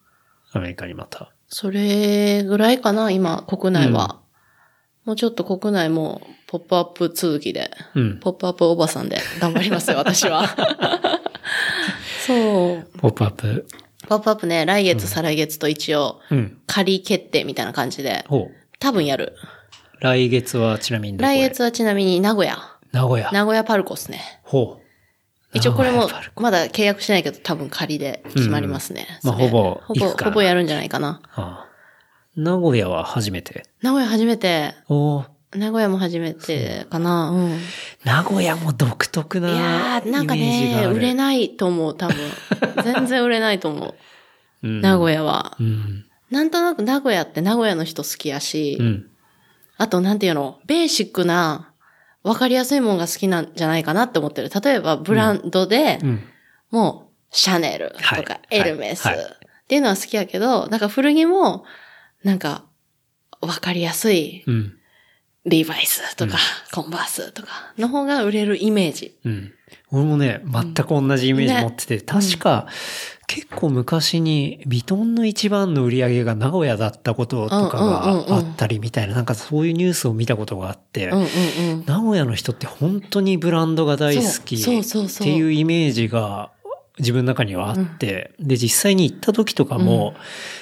B: アメリカにまた。
C: それぐらいかな？今、国内は。もうちょっと国内も、ポップアップ続きで、
B: うん。
C: ポップアップおばさんで頑張りますよ、私は。そう。
B: ポップアップ。
C: ポップアップね、来月、再来月と一応、
B: うん。
C: 仮決定みたいな感じで、
B: ほう。
C: 多分やる。
B: 来月はちなみに
C: 来月はちなみに名古屋。
B: 名古屋。
C: 名古屋パルコっすね。
B: ほう。
C: 一応これもまだ契約してないけど、多分仮で決まりますね。
B: うんまあほぼ
C: ほぼ、ほぼやるんじゃないかな。
B: ああ名古屋は初めて？
C: 名古屋初めて、
B: おー
C: 名古屋も初めてかな。うん。
B: 名古屋も独特
C: い
B: な
C: やー、なんか
B: イメージが
C: ね、
B: ある。
C: 売れないと思う、多分。全然売れないと思う。
B: うん
C: 名古屋は。
B: うん。
C: なんとなく名古屋って名古屋の人好きやし、
B: うん。
C: あとなんていうの、ベーシックな、わかりやすいもんが好きなんじゃないかなって思ってる。例えばブランドで、
B: うん。
C: もう、シャネルと
B: はい
C: かエルメスっていうのは好きやけど、なんか古着も、なんか、わかりやすい、
B: うん。
C: リーバイスとか、コンバースとかの方が売れるイメージ。
B: うん。俺もね、全く同じイメージ
C: ね。
B: 持ってて、確か、結構昔に、ビトンの一番の売り上げが名古屋だったこととか
C: うんうんうんうん。
B: があったりみたいな、なんかそういうニュースを見たことがあって、
C: うんうんうん。
B: 名古屋の人って本当にブランドが大好きっていうイメージが自分の中にはあって、で、実際に行った時とかも、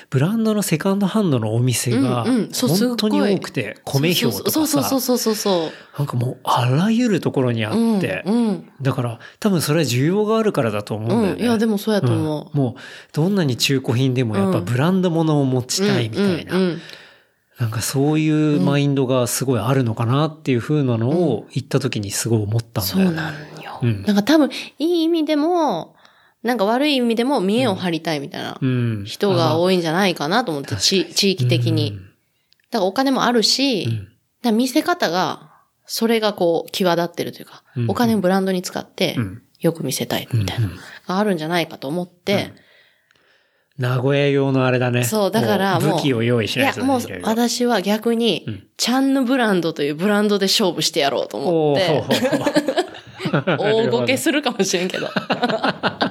B: ブランドのセカンドハンドのお店が本当に多くて、米表とか
C: そうそうそう
B: さ、
C: そうそうそう。
B: なんかもうあらゆるところにあって、
C: うん、うん。
B: だから多分それは需要があるからだと思うんだよね。
C: うん。いや、でもそうやと思
B: うんもう、どんなに中古品でもやっぱブランド物を持ち
C: う。
B: たいみたいな。
C: うんうんうん
B: なんかそういうマインドがすごいあるのかなっていう風なのを行った時にすごい思ったんだよね。
C: そうなんよ。
B: うん
C: なんか多分、いい意味でも、なんか悪い意味でも見栄を張りたいみたいな
B: うん。
C: 人が多いんじゃないかなと思って、
B: 確か
C: 地地域的に。からお金もあるし、
B: うん。
C: 見せ方が、それがこう、際立ってるというか、
B: うん。
C: お金をブランドに使って
B: うん、
C: よく見せたいみたいな、
B: うん。うん
C: があるんじゃないかと思って、
B: 名古屋用のあれだね。
C: そうだからもう
B: 武器を用意しないとね
C: もう
B: いろいろ
C: 私は逆に、
B: うん。
C: チャンヌブランドというブランドで勝負してやろうと思
B: お
C: って、
B: ー。
C: 大ごけするかもしれんけど。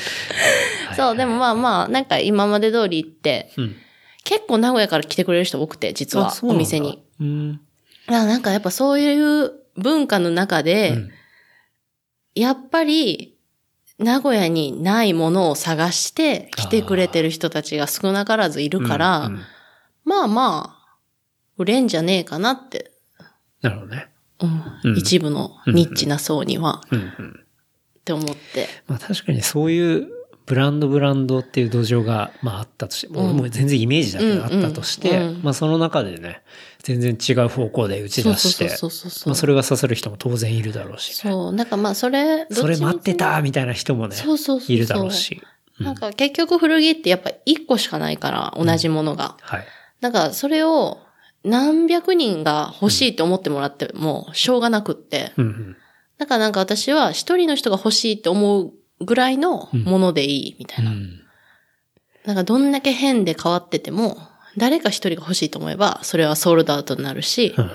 C: そう、でもまあまあ、なんか今まで通り行って、
B: うん
C: 結構名古屋から来てくれる人多くて、実はお店に。。
B: うん。
C: だからなんかやっぱそういう文化の中で、
B: うん
C: やっぱり、名古屋にないものを探して来てくれてる人たちが少なからずいるから、
B: うんうん
C: まあまあ、売れんじゃねえかなって、
B: なるほどね。
C: うん
B: うん
C: 一部のニッチな層には、
B: うんうん。
C: って思って。
B: まあ確かにそういうブランドブランドっていう土壌が、まああったとして、もう全然イメージだけどあったとして、まあその中でね、全然違う方向で打ち出して、まあそれが刺さる人も当然いるだろうし、ね、
C: そう。なんかまあそれ、
B: それ待ってたみたいな人もね、
C: そうそうそうそう
B: いるだろうし。うん
C: なんか結局古着ってやっぱ一個しかないから、同じものが。
B: はい。
C: だからそれを何百人が欲しいって思ってもらってもしょうがなくって。
B: うんうん。
C: だからなんか私は一人の人が欲しいって思うぐらいのものでいいみたいな。
B: うん。
C: なんかどんだけ変で変わってても、誰か一人が欲しいと思えば、それはソールドアウトになるし、
B: うん。
C: っ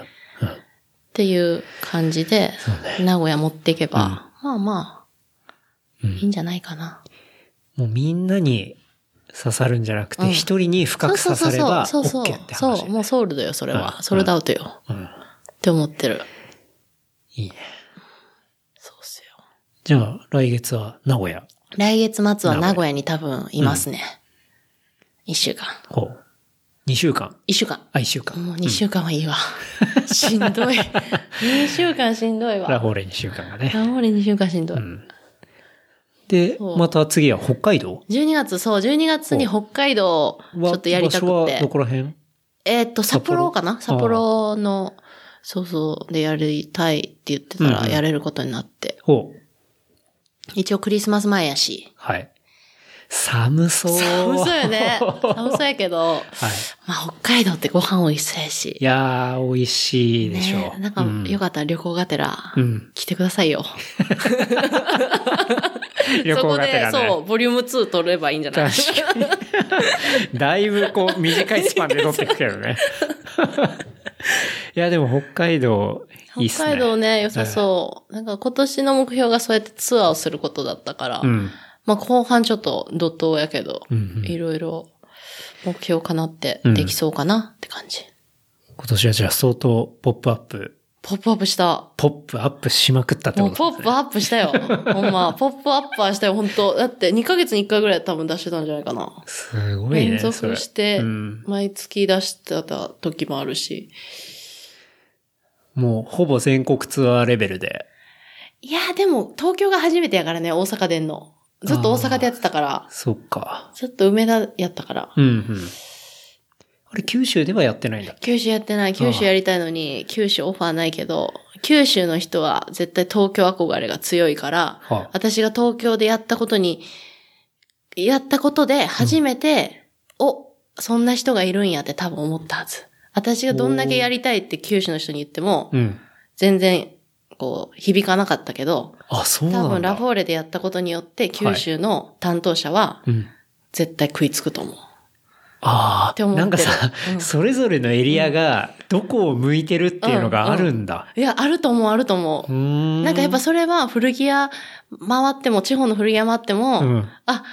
C: ていう感じで、名古屋持っていけば、まあまあ、
B: うん。
C: いいんじゃないかな。
B: もうみんなに刺さるんじゃなくて、
C: うん。
B: 一人に深く刺されば
C: そうそうそうもうソールドよ、それ
B: うん。
C: は。ソールドアウトよ。
B: うん。
C: って思ってる。
B: いいね。じゃあ、来月は名古屋。
C: 来月末は名古屋に多分いますね。一、週間。
B: ほう。2週間。
C: 一週間。
B: あ、1週間。
C: もう二週間はいいわ。しんどい。二週間しんどいわ。
B: ラフォーレ2週間がね。
C: ラモリ二週間しんどい。
B: うんで、また次は北海道
C: ？12月、そう、12月に北海道、ちょっとやりたく
B: 場所はど
C: て。
B: こら辺？
C: えーっと、札幌？かな？
B: 札
C: 札
B: 幌
C: 幌の、そうそう、でやりたいって言ってたらやれることになって。
B: ほう。
C: 一応クリスマス前やし。
B: はい。寒そう。
C: 寒そうよね。寒そうやけど、
B: はい。
C: まあ北海道ってご飯美味しそうやし
B: い。やー、美味しいでしょう。
C: ねなんか、
B: うん
C: よかったら旅行がてら、
B: うん。
C: 来てくださいよ。
B: 旅行がてら
C: そこで、そ
B: ね。
C: う、ボリューム2取ればいいんじゃない？
B: 確かに。だいぶこう短いスパンで撮っていくけどね。いや、でも北海道、いいっすね。
C: 北海道ね、良さそう。なんか今年の目標がそうやってツアーをすることだったから、
B: うん。
C: まあ後半ちょっと怒涛やけど、
B: うんうん
C: いろいろ目標かなって
B: うん
C: できそうかなって感じ。
B: 今年はじゃあ相当ポップアップ、
C: ポップアップした。
B: ポップアップしまくったって
C: も
B: こと
C: うポップアップしたよ。ほんま、ポップアップはしたよ、本当だって2ヶ月に1回ぐらい多分出してたんじゃないかな。
B: すごいね。
C: 連続して
B: うん、
C: 毎月出してた時もあるし。
B: もうほぼ全国ツアーレベルで。
C: いや、でも東京が初めてやからね、大阪でんの。ずっと大阪でやってたから、
B: そっか。
C: ずっと梅田やったから。
B: うんうん。あれ九州ではやってないんだ
C: 九州やってない、九州やりたいのに、九州オファーないけど、九州の人は絶対東京憧れが強いから、
B: はあ
C: 私が東京でやったことに、やったことで初めて、お、そんな人がいるんやって多分思ったはず。私がどんだけやりたいって九州の人に言っても、
B: うん。
C: 全然、こう、響かなかったけど、
B: あ、そう。
C: 多分ラフォーレでやったことによって、九州の担当者は、
B: うん。
C: 絶対食いつくと思う。ってる
B: なんかさ、
C: うん
B: それぞれのエリアがどこを向いてるっていうのがあるんだ。
C: いや、あると思う、あると思う
B: う。ん。
C: なんかやっぱそれは古着屋回っても、地方の古着屋回っても、
B: うん。
C: あ、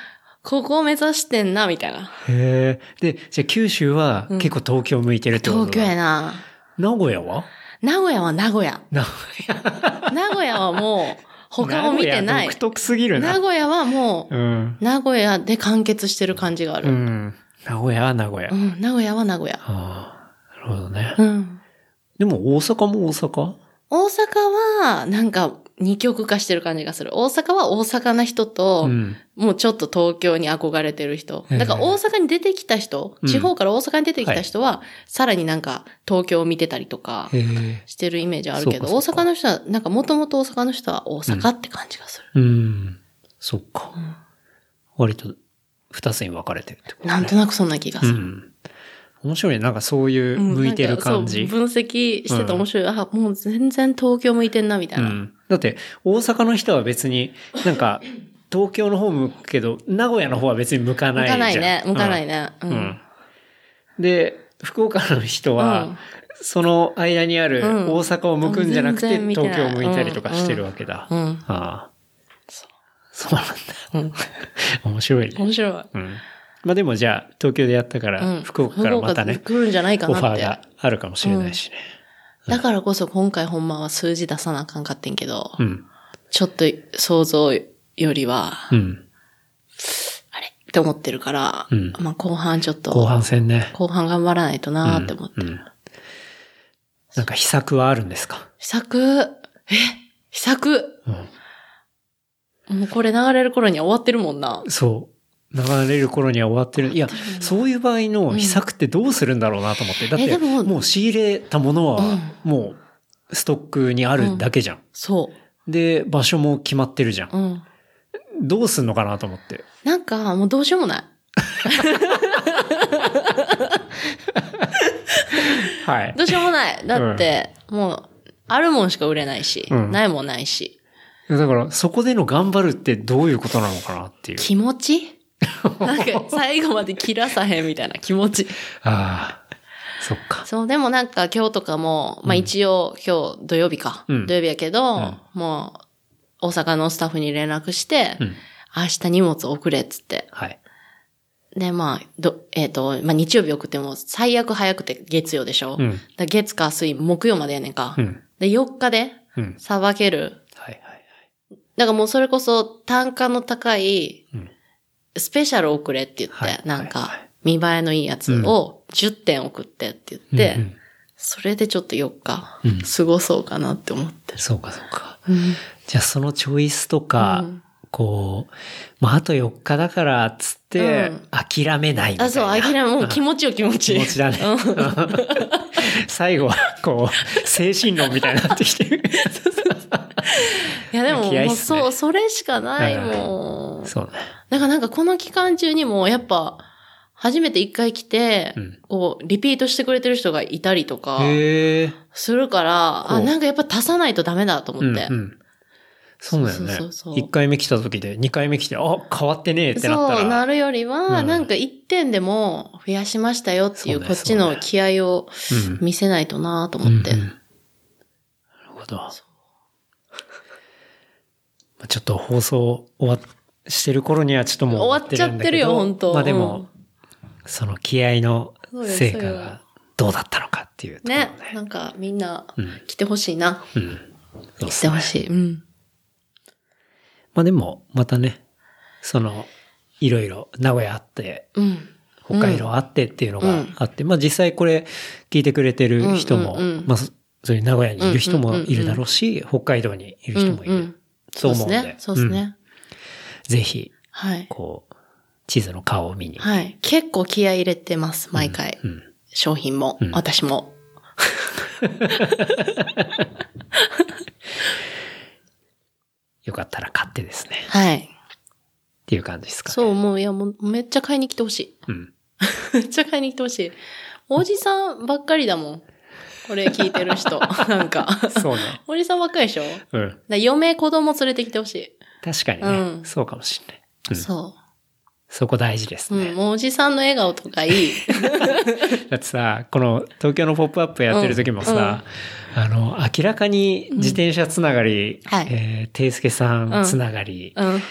C: ここを目指してんな、みたいな。
B: へえ。で、じゃあ九州は
C: うん
B: 結構東京向いてるってことだ
C: 東京やな。
B: 名古屋は？
C: 名古屋は名古屋。
B: 名古
C: 名古屋はもう、他も見てない
B: 名古屋独。特すぎるな。
C: 名古屋はもう、
B: うん。
C: 名古屋で完結してる感じがあ
B: う
C: る。
B: ん。名古屋は名古屋。
C: うん、名古屋は名古屋。
B: ああ、なるほどね。
C: うん。
B: でも大阪も大阪？
C: 大阪は、なんか、二極化してる感じがする。大阪は大阪な人と、
B: うん。
C: もうちょっと東京に憧れてる人。だから大阪に出てきた人、
B: うん
C: 地方から大阪に出てきた人は、さらになんか東京を見てたりとか。してるイメージあるけど、大阪の人は、なんかもともと大阪の人は大阪って感じがする。
B: うん。そっか。割と二つに分かれてるってことね。
C: なんとなくそんな気がする。
B: うん。面白いね。なんかそういう向いてる感じ。
C: うん分析してて面白い。あ、もう全然東京向いてんな、みたいうな。
B: ん。だって、大阪の人は別に、なんか、東京の方向くけど、名古屋の方は別に向かないじゃん。
C: 向かないね。向かないね。う。
B: うん。うんん。で、福岡の人は、
C: うん
B: その間にある
C: うん
B: 大阪を向くんじゃなくて、東京を向いたりとかしてるわけだ。
C: うん。
B: ああ。そうなんだ。
C: うん。
B: 面白いね。
C: 面白い。
B: うん。まあでもじゃあ、東京でやったから、
C: うん。
B: 福岡からまたね、
C: 来るんじゃないか
B: オファー。があるかもしれないしね。
C: だからこそ今回ほんまは数字出さなあかんかってんけど、
B: うん。
C: ちょっと想像よりは、
B: うん。
C: あれ？って思ってるから、
B: うん
C: まあ後半ちょっと、
B: 後半戦ね。
C: 後半頑張らないとなーって思って。
B: うん。なんか秘策はあるんですか？
C: 秘策、え？秘策？もうこれ流れる頃には終わってるもんな。
B: そう。流れる頃には終わってる。いや、そういう場合の秘策ってどうするんだろうなと思って。だって、
C: も
B: もう仕入れたものは、もう、ストックにあるだけじゃん。
C: そ
B: で、場所も決まってるじゃん
C: う。。うん。
B: どうすんのかなと思って。
C: なんか、もうどうしようもない。
B: はい。
C: どうしようもない。だって、もう、あるもんしか売れないし、
B: うん
C: ないもんないし。
B: だから、そこでの頑張るってどういうことなのかなっていう。
C: 気持ち？なんか、最後まで切らさへんみたいな気持ち。
B: ああ。そっか。
C: そう、でもなんか今日とかも、まあ一応今日土曜日か。
B: うん
C: 土曜日やけど、
B: ん
C: もう、大阪のスタッフに連絡して、
B: うん。
C: 明日荷物送れっつって。
B: はい。
C: で、まあ、ど、えっ、と、まあ日曜日送っても最悪早くて月曜でしょ。
B: うん
C: だ月火水木曜までやねんか。
B: うん。
C: で、4日で
B: うん。
C: さばける。だからもうそれこそ単価の高い
B: うん、
C: スペシャル送れって言って、
B: はい。
C: なんか、見栄えのいいやつを10点送ってって言って、
B: うんうん。
C: それでちょっと4日
B: うん、
C: 過ごそうかなって思ってる。
B: そうかそうか。
C: うん。
B: じゃあそのチョイスとか、
C: うん
B: こう、まああと4日だからっつって、
C: うん
B: 諦めないみたいな。
C: あ、そう、諦め、もう気持ちよ気持ち。
B: 気持ちだね。最後は、こう、精神論みたいになってきて る。
C: いやでも、
B: ね
C: もうそう、それしかないもん。
B: そうね。
C: だからなんかこの期間中にも、やっぱ、初めて一回来て、
B: うん
C: こう、リピートしてくれてる人がいたりとか。するから、あ、なんかやっぱ足さないとダメだと思って。
B: うんうんそうだよね
C: そうそうそう。
B: 1回目来た時で2回目来て、あ、変わってねえってなったら。
C: そうなるよりは、
B: うん
C: なんか一点でも増やしましたよっていう、こっちの気合を
B: うん
C: 見せないとなと思って。
B: うんうんなるほど。まあちょっと放送終わっしてる頃にはちょっともう
C: 終わっちゃってるよ本当
B: まあでも、その気合の成果がどうだったのかっていう
C: ね
B: ね。。
C: なんかみんな
B: うん
C: 来てほしいな。
B: うん。そうっ
C: 来てほしい。うん。
B: まあでも、またね、その、いろいろ名古屋あって、
C: うん。
B: 北海道あってっていうのが
C: うん
B: あって、まあ実際これ聞いてくれてる人も、
C: うんうんうん
B: まあそそういう名古屋にいる人もいるだろうし、北海道にいる人もいる。
C: うんうん
B: そう思うんで。
C: そうですね。そうですね。
B: ぜひ、
C: はい。
B: こう、地図の顔を見に。
C: はい。結構気合い入れてます、毎回。
B: うん。
C: 商品も、
B: うん
C: 私も。
B: よかったら買ってですね。
C: はい。
B: っていう感じですか、ね。
C: そう、もう、いや、もう、めっちゃ買いに来てほしい。
B: うん。
C: めっちゃ買いに来てほしい。おじさんばっかりだもん。これ聞いてる人。なんか。
B: そうね。
C: おじさんばっかりでしょ？
B: うん。
C: ら嫁、子供連れてきてほし
B: 確かにね、
C: うん
B: そうかもしれない。う
C: い。
B: ん
C: そ
B: そこ大事です
C: う。
B: ね。
C: うん。もうおじさんの笑顔とかいい。
B: だってさ、この東京のポップアップやってる時もさ、あの、明らかに自転車つながり、
C: はい
B: えー、ていすけさんつながり
C: うん。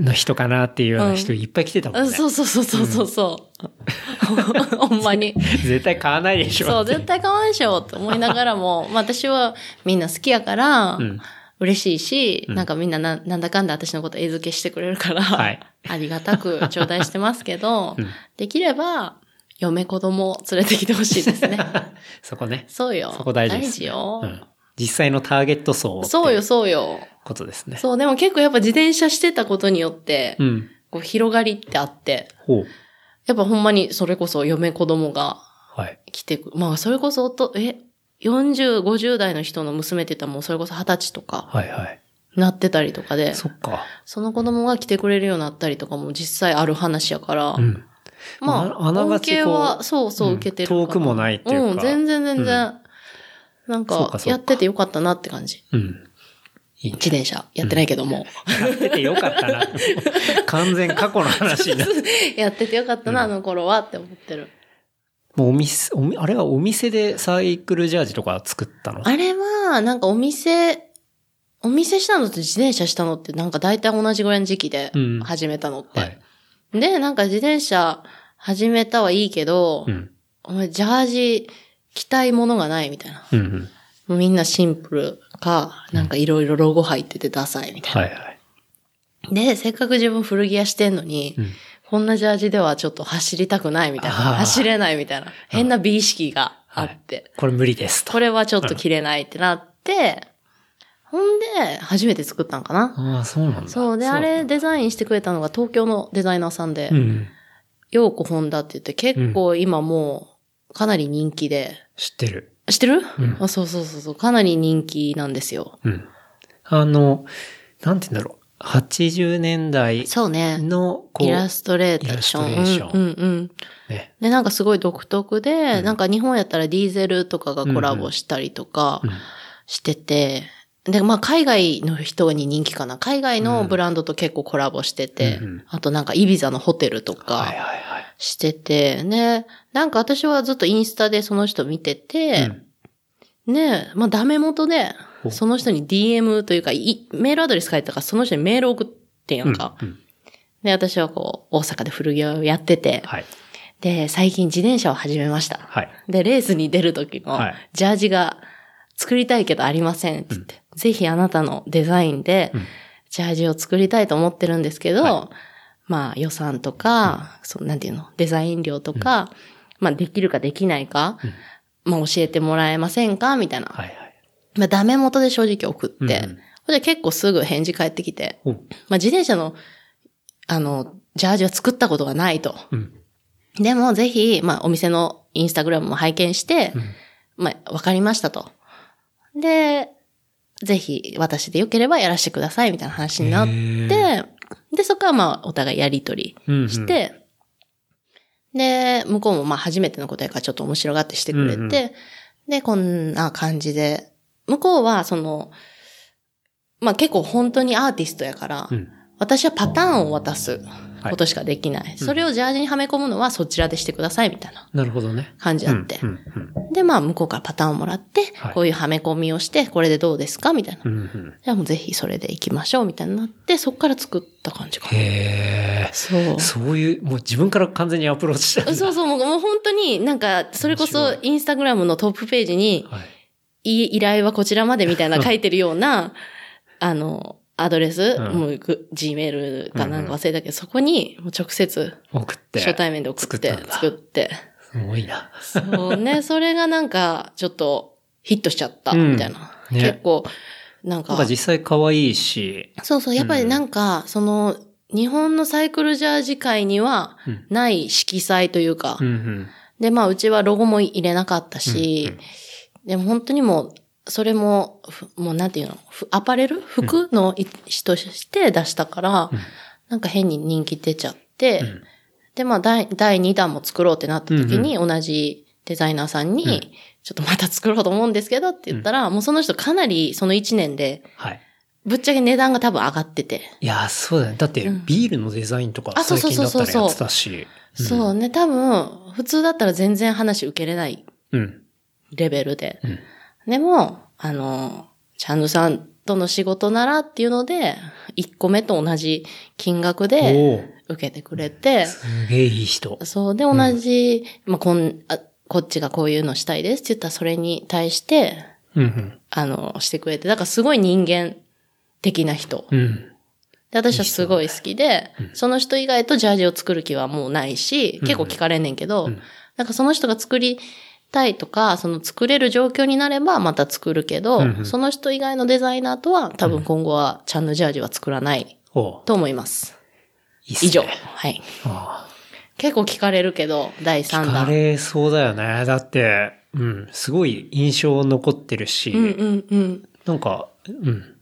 B: の人かなっていうような人いっぱい来てたもんね。
C: そうそうそうそうそうそう。ほんまに。
B: 絶対買わないでしょ。
C: そう、絶対買わんでしょって思いながらも、まあ私はみんな好きやから、
B: うん
C: 嬉しいし、
B: うん
C: なんかみんなななんだかんだ私のこと絵付けしてくれるから、
B: はい
C: ありがたく頂戴してますけど、
B: うん
C: できれば、嫁子供を連れてきてほしいですね。
B: そこね。
C: そうよ。
B: そこ大事です
C: 大事よ。
B: うん。実際のターゲット層
C: そうよ、そうよ。
B: ことですね。
C: そう、でも結構やっぱ自転車してたことによって、
B: うん。
C: こう広がりってあって、
B: ほう。
C: やっぱほんまにそれこそ嫁子供が
B: はい。
C: 来てく、まあそれこそおと、え、40、50代の人の娘って言ったらもうそれこそ20歳とか
B: はいはい。
C: なってたりとかで、
B: そっか。
C: その子供が来てくれるようになったりとかも実際ある話やから、
B: うん。
C: まあ、
B: あながちこ
C: は、そうそう受けてるかな
B: 遠くもないっていうか
C: うん、全然全然。なん
B: そう
C: かやっててよかったなって感じ。
B: うん。いいね
C: 自転車。やってないけども。
B: やっててよかったな。完全過去の話になって。
C: やっててよかったな、あの頃はって思ってる。
B: もうお店、おみあれはお店でサイクルジャージとか作ったの？
C: あれは、なんかお店、お店したのと自転車したのってなんか大体同じぐらいの時期で
B: うん
C: 始めたのって。
B: はい。
C: で、なんか自転車始めたはいいけど、
B: うん。
C: お前ジャージ着たいものがないみたいな。
B: うんうん。
C: みんなシンプルか、なんかいろいろロゴ入っててダサいみたいな。
B: はいはい。
C: で、せっかく自分古着屋してんのに、
B: うん
C: こんなジャージではちょっと走りたくないみたいな。走れないみたいな。変な美意識があって。
B: これ無理ですと。
C: これはちょっと着れないってなって、ほんで、初めて作ったんかな。
B: ああ、そうなんだ。
C: そう。で、あれデザインしてくれたのが東京のデザイナーさんで、
B: うん。
C: ようこホンダって言って結構今もうかなり人気で、
B: 知ってる。
C: 知ってる、
B: うん
C: あそうそうそうそう。かなり人気なんですよ。
B: うん。あの、なんて言うんだろう。80年代
C: そうね。
B: の、こう、
C: イラストレーターション。うんうんうん。
B: ね。
C: で、なんかすごい独特で、なんか日本やったらディーゼルとかがコラボしたりとか
B: うん
C: してて、で、まあ海外の人に人気かな。海外のブランドと結構コラボしてて、
B: うんうん
C: あとなんかイビザのホテルと
B: はい
C: か。してて、ね、なんか私はずっとインスタでその人見てて、ね、まあダメ元で、
B: お
C: その人に DM というか、いメールアドレス書いてたから、その人にメール送ってんやんか。
B: うんうん
C: で、私はこう、大阪で古着屋をやってて、
B: はい。
C: で、最近自転車を始めました。
B: はい。
C: で、レースに出る時の
B: はい
C: ジャージが作りたいけどありませんって言って、ぜひあなたのデザインで
B: うん
C: ジャージを作りたいと思ってるんですけど、
B: は
C: まあ予算とか、そうなんていうの、デザイン料とか、まあできるかできないか、まあ教えてもらえませんか？みたいな。
B: はいはい。
C: まあダメ元で正直送って、
B: うん。うん
C: で結構すぐ返事返ってきて、
B: お。
C: まあ自転車の、あの、ジャージは作ったことがないと。
B: うん。
C: でもぜひ、まあお店のインスタグラムも拝見して、まあわかりましたと。で、ぜひ私でよければやらせてくださいみたいな話になって、
B: へ
C: で、そこはまあお互いやりとり
B: うんうん。
C: して、で、向こうもまあ初めてのことやからちょっと面白がってしてくれて、
B: うんうん。
C: で、こんな感じで、向こうはその、まあ結構本当にアーティストやから、
B: うん
C: 私はパターンを渡すことしかできない。それをジャージにはめ込むのはそちらでしてくださいみたいな
B: なるほどね。
C: 感じあって。で、まあ向こうからパターンをもらって、
B: はい
C: こういうはめ込みをして、これでどうですかみたいな。
B: うんうん
C: じゃあもうぜひそれで行きましょうみたいになって、そこから作った感じかな。
B: へえ。
C: そう。
B: そういう、もう自分から完全にアプローチした。
C: そうそう、もうもう本当になんか、それこそインスタグラムのトップページに、
B: はい。
C: い依頼はこちらまでみたいな 書いてるような、あの、アドレス、
B: うん
C: もうグ Gmail かなんか忘れたけど、そこにもう直接
B: 送って。
C: 初対面で送って
B: 作っ
C: て。
B: すごいな。
C: そうね、それがなんかちょっとヒットしちゃった
B: うん
C: みたいな。
B: ね
C: 結構、なんか
B: なんか実際可愛いし。
C: そうそう、やっぱりなんか、その、日本のサイクルジャージ界には
B: うん
C: ない色彩というか、
B: うんうん。
C: で、まあ、うちはロゴも入れなかったし、でも本当にもう、それも、ふもうなんていうの、ふアパレル？服の一として出したから、なんか変に人気出ちゃって、
B: ん。
C: で、まあ、第、第2弾も作ろうってなった時に、同じデザイナーさんに、
B: うん。
C: ちょっとまた作ろうと思うんですけどって言ったら、もうその人かなりその1年で、
B: はい。
C: ぶっちゃけ値段が多分上がってて。
B: いや、そうだね。だって、ビールのデザインとか
C: あそう
B: 最
C: そうそうそう。
B: 近だったらやってたし。
C: そうね、多分、普通だったら全然話受けれない
B: うん。
C: レベルで。
B: うん
C: でも、あの、チャンヌさんとの仕事ならっていうので、1個目と同じ金額で受けてくれて、
B: すげえいい人。
C: そうで同じ、まあ、こんあ、こっちがこういうのしたいですって言ったらそれに対して、
B: うん
C: あの、してくれて、だからすごい人間的な人。
B: うん。うん。
C: で、私はすごい好きで、その人以外とジャージを作る気はもうないし、結構聞かれんねんけど、なんかその人が作りたいとか、その作れる状況になればまた作るけど、
B: うんうん
C: その人以外のデザイナーとは多分今後はチャンヌジャージは作らないと思います。
B: いいっすね。
C: 以上。はい。
B: あ
C: 結構聞かれるけど、第
B: あ。
C: 3
B: 聞か
C: 弾。
B: れそうだよね。だって、うん、すごい印象残ってるし、
C: うんうんうん。
B: なんか、うん、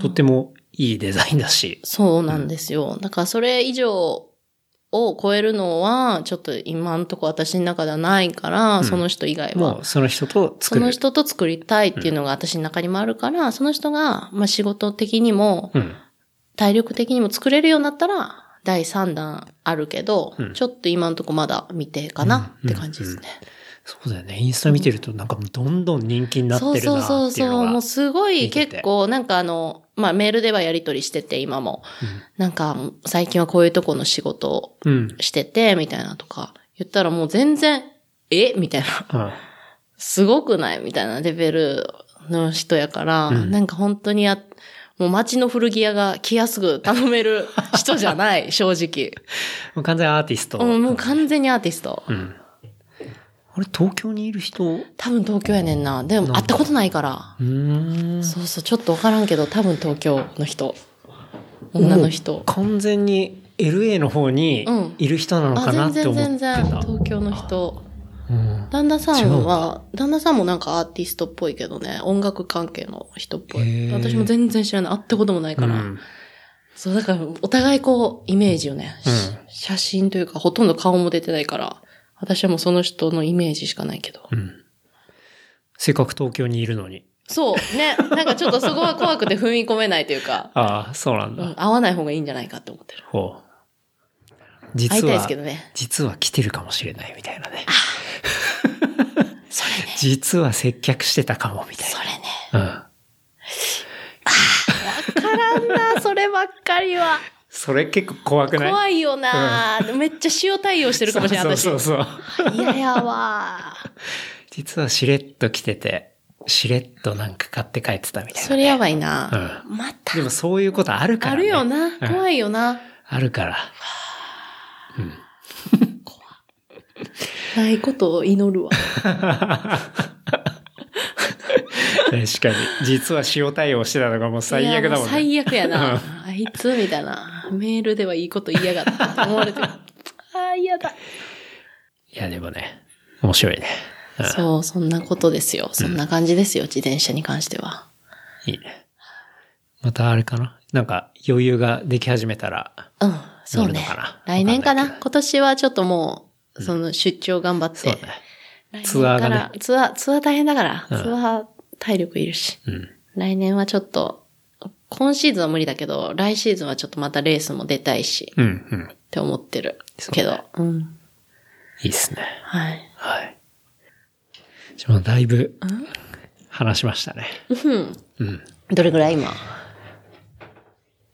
B: とってもいいデザインだし。
C: そうなんですよ。だからそれ以上を超えるのは、ちょっと今んとこ私の中ではないから、
B: ん
C: その人以外は
B: もう。その人と作る。
C: その人と作りたいっていうのが私の中にもあるから、その人が、まあ仕事的にも、
B: うん。
C: 体力的にも作れるようになったら、第3弾あるけど、
B: うん
C: ちょっと今んとこまだ未定かなって感じですね。
B: そうだよね。インスタ見てるとなんかどんどん人気になって
C: そう
B: るな
C: そうそうそう。
B: っていうのが。
C: もうすごい結構、なんかあの、まあメールではやり取りしてて、今も。なんか、最近はこういうとこの仕事を
B: うん。
C: してて、みたいなとか、言ったらもう全然、え？みたいな。
B: うん。
C: すごくない？みたいなレベルの人やから、
B: うん
C: なんか本当にや、もう街の古着屋が来やすく頼める人じゃない、正直。
B: もう完全アーティスト。
C: うん、もう完全にアーティスト。
B: うん。あれ、東京にいる人？う
C: 多分東京やねんな。でも会ったことないから。
B: ーん。
C: そうそう、ちょっとわからんけど、多分東京の人。女の人。
B: 完全に LA の方に
C: うん
B: いる人なの
C: あ、
B: かな
C: 全
B: って思ってた。
C: 然全然、東京の人。
B: うん。
C: 旦那さ
B: ん
C: は、旦那さんもなんかアーティストっぽいけどね、音楽関係の人っぽ
B: へ
C: い。
B: ー
C: 私も全然知らない。会ったこともないから。
B: うん
C: そう、だから、お互いこう、イメージをね、し
B: うん
C: 写真というか、ほとんど顔も出てないから、私はもうその人のイメージしかないけど。
B: うん。せっかく東京にいるのに。
C: そう、ね、なんかちょっとそこは怖くて踏み込めないというか、
B: ああ、そうなんだ。
C: うん、会わない方がいいんじゃないかって思ってる。
B: ほう。実
C: 会いたいです
B: は
C: けどね。
B: 実は来てるかもしれないみたいなね。
C: それね。
B: 実は接客してたかもみたい
C: それね。
B: な。うん。
C: わからんな、そればっかりは。
B: それ結構怖くない？
C: 怖いよな、めっちゃ塩対応してるかもしれない、私。
B: そうそうそう。
C: 嫌やわ。
B: 実はしれっと来てて、しれっとなんか買って帰ってたみたいな、
C: それやばいな。
B: う
C: また
B: で。もそういうことあるから
C: あ
B: ね。
C: るよな。
B: うん
C: 怖いよな。
B: あるから。
C: ないことを祈るわ。
B: 確かに。実は塩対応してたのがもう最悪だもんね。
C: 最悪やな。あいつみたいな。メールではいいこと言いやがった思われてる。ああ、嫌だ。
B: いや、でもね、面白いね。うん
C: そう、そんなことですよ。そんな感じですよ、自転車に関しては。
B: いいね。またあれかな？なんか余裕ができ始めたら、
C: うん、そうね。来年か
B: な？
C: 今年はちょっともう、その出張頑張って。
B: そうね。ツアーがね
C: からツアー、ツアー大変だから。
B: うん
C: ツアー体力いるし。
B: うん。
C: 来年はちょっと、今シーズンは無理だけど、来シーズンはちょっとまたレースも出たいし、
B: うん、うん。
C: って思ってる。けど。うん。
B: いいっすね。
C: はい。
B: はい。じゃあだいぶ話しましたね。
C: うん。
B: うん。
C: どれぐらい今？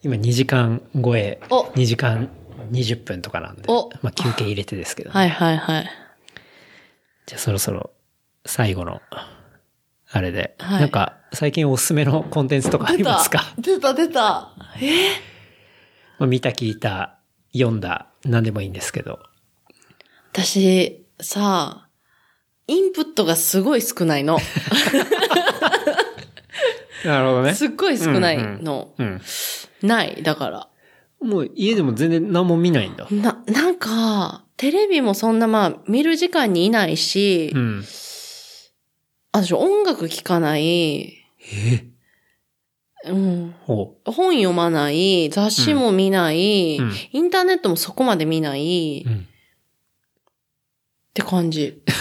B: 今2時間超え、
C: お
B: 2時間20分とかなんで、
C: お
B: まあ休憩入れてですけど、ね
C: はいはいはい。
B: じゃあそろそろ最後の、あれで、
C: はい
B: なんか最近おすすめの コンテンツとかありますか？
C: 出た出た。え？
B: まあ見た聞いた、読んだ、何でもいいんですけど。
C: 私、さ、インプットがすごい少ないの。
B: なるほど
C: すっごい少ないの。
B: うん。
C: ない。だから。
B: もう家でも全然何も見ないんだ。
C: な、なんか、テレビもそんなまあ、見る時間にいないし、
B: うん。
C: 私音楽聴かない、
B: え？
C: うん、
B: ほ
C: 本読まない、雑誌も見ない、
B: うんうん
C: インターネットもそこまで見ない、
B: う。う
C: っ
B: ん。
C: て感じ。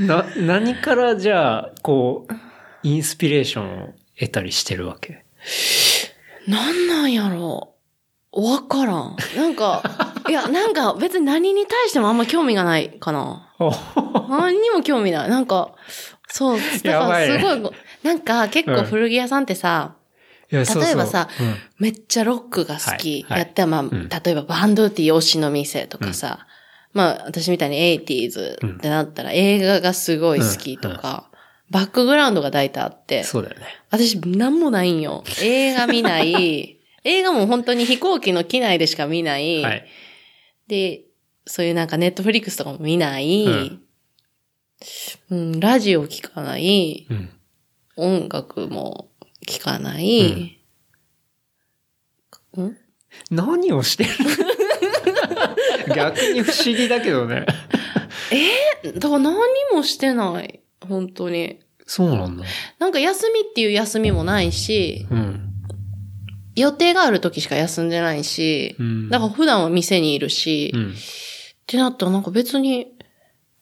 B: な、何からじゃあ、こう、インスピレーションを得たりしてるわけ？
C: なんなんやろわからん。なんか、いや、なんか別に何に対してもあんま興味がないかな。
B: お
C: 何にも興味ない。なんか、そう、だからすごい、なんか結構古着屋さんってさ、
B: いや
C: 例えばさ
B: そうそう
C: めっちゃロックが好き。やったらまあ、
B: ん。
C: 例えばバンドティー推しの店とかさ、まあ私みたいに 80s ってなったら映画がすごい好きとか、バックグラウンドが大体あって
B: うん、そうだよね。
C: 私なんもないんよ。映画見ない、映画も本当に飛行機の機内でしか見ない、
B: はい。
C: で、そういうなんかネットフリックスとかも見ない、
B: うん
C: うんラジオ聞かない、
B: うん。
C: 音楽も聞かない、ん
B: 何をしてる？逆に不思議だけどね。
C: だから何もしてない。本当に。
B: そうなんだ。
C: なんか休みっていう休みもないし、
B: うん。
C: 予定がある時しか休んでないし、
B: うん
C: だから普段は店にいるし、
B: うん。
C: ってなったらなんか別に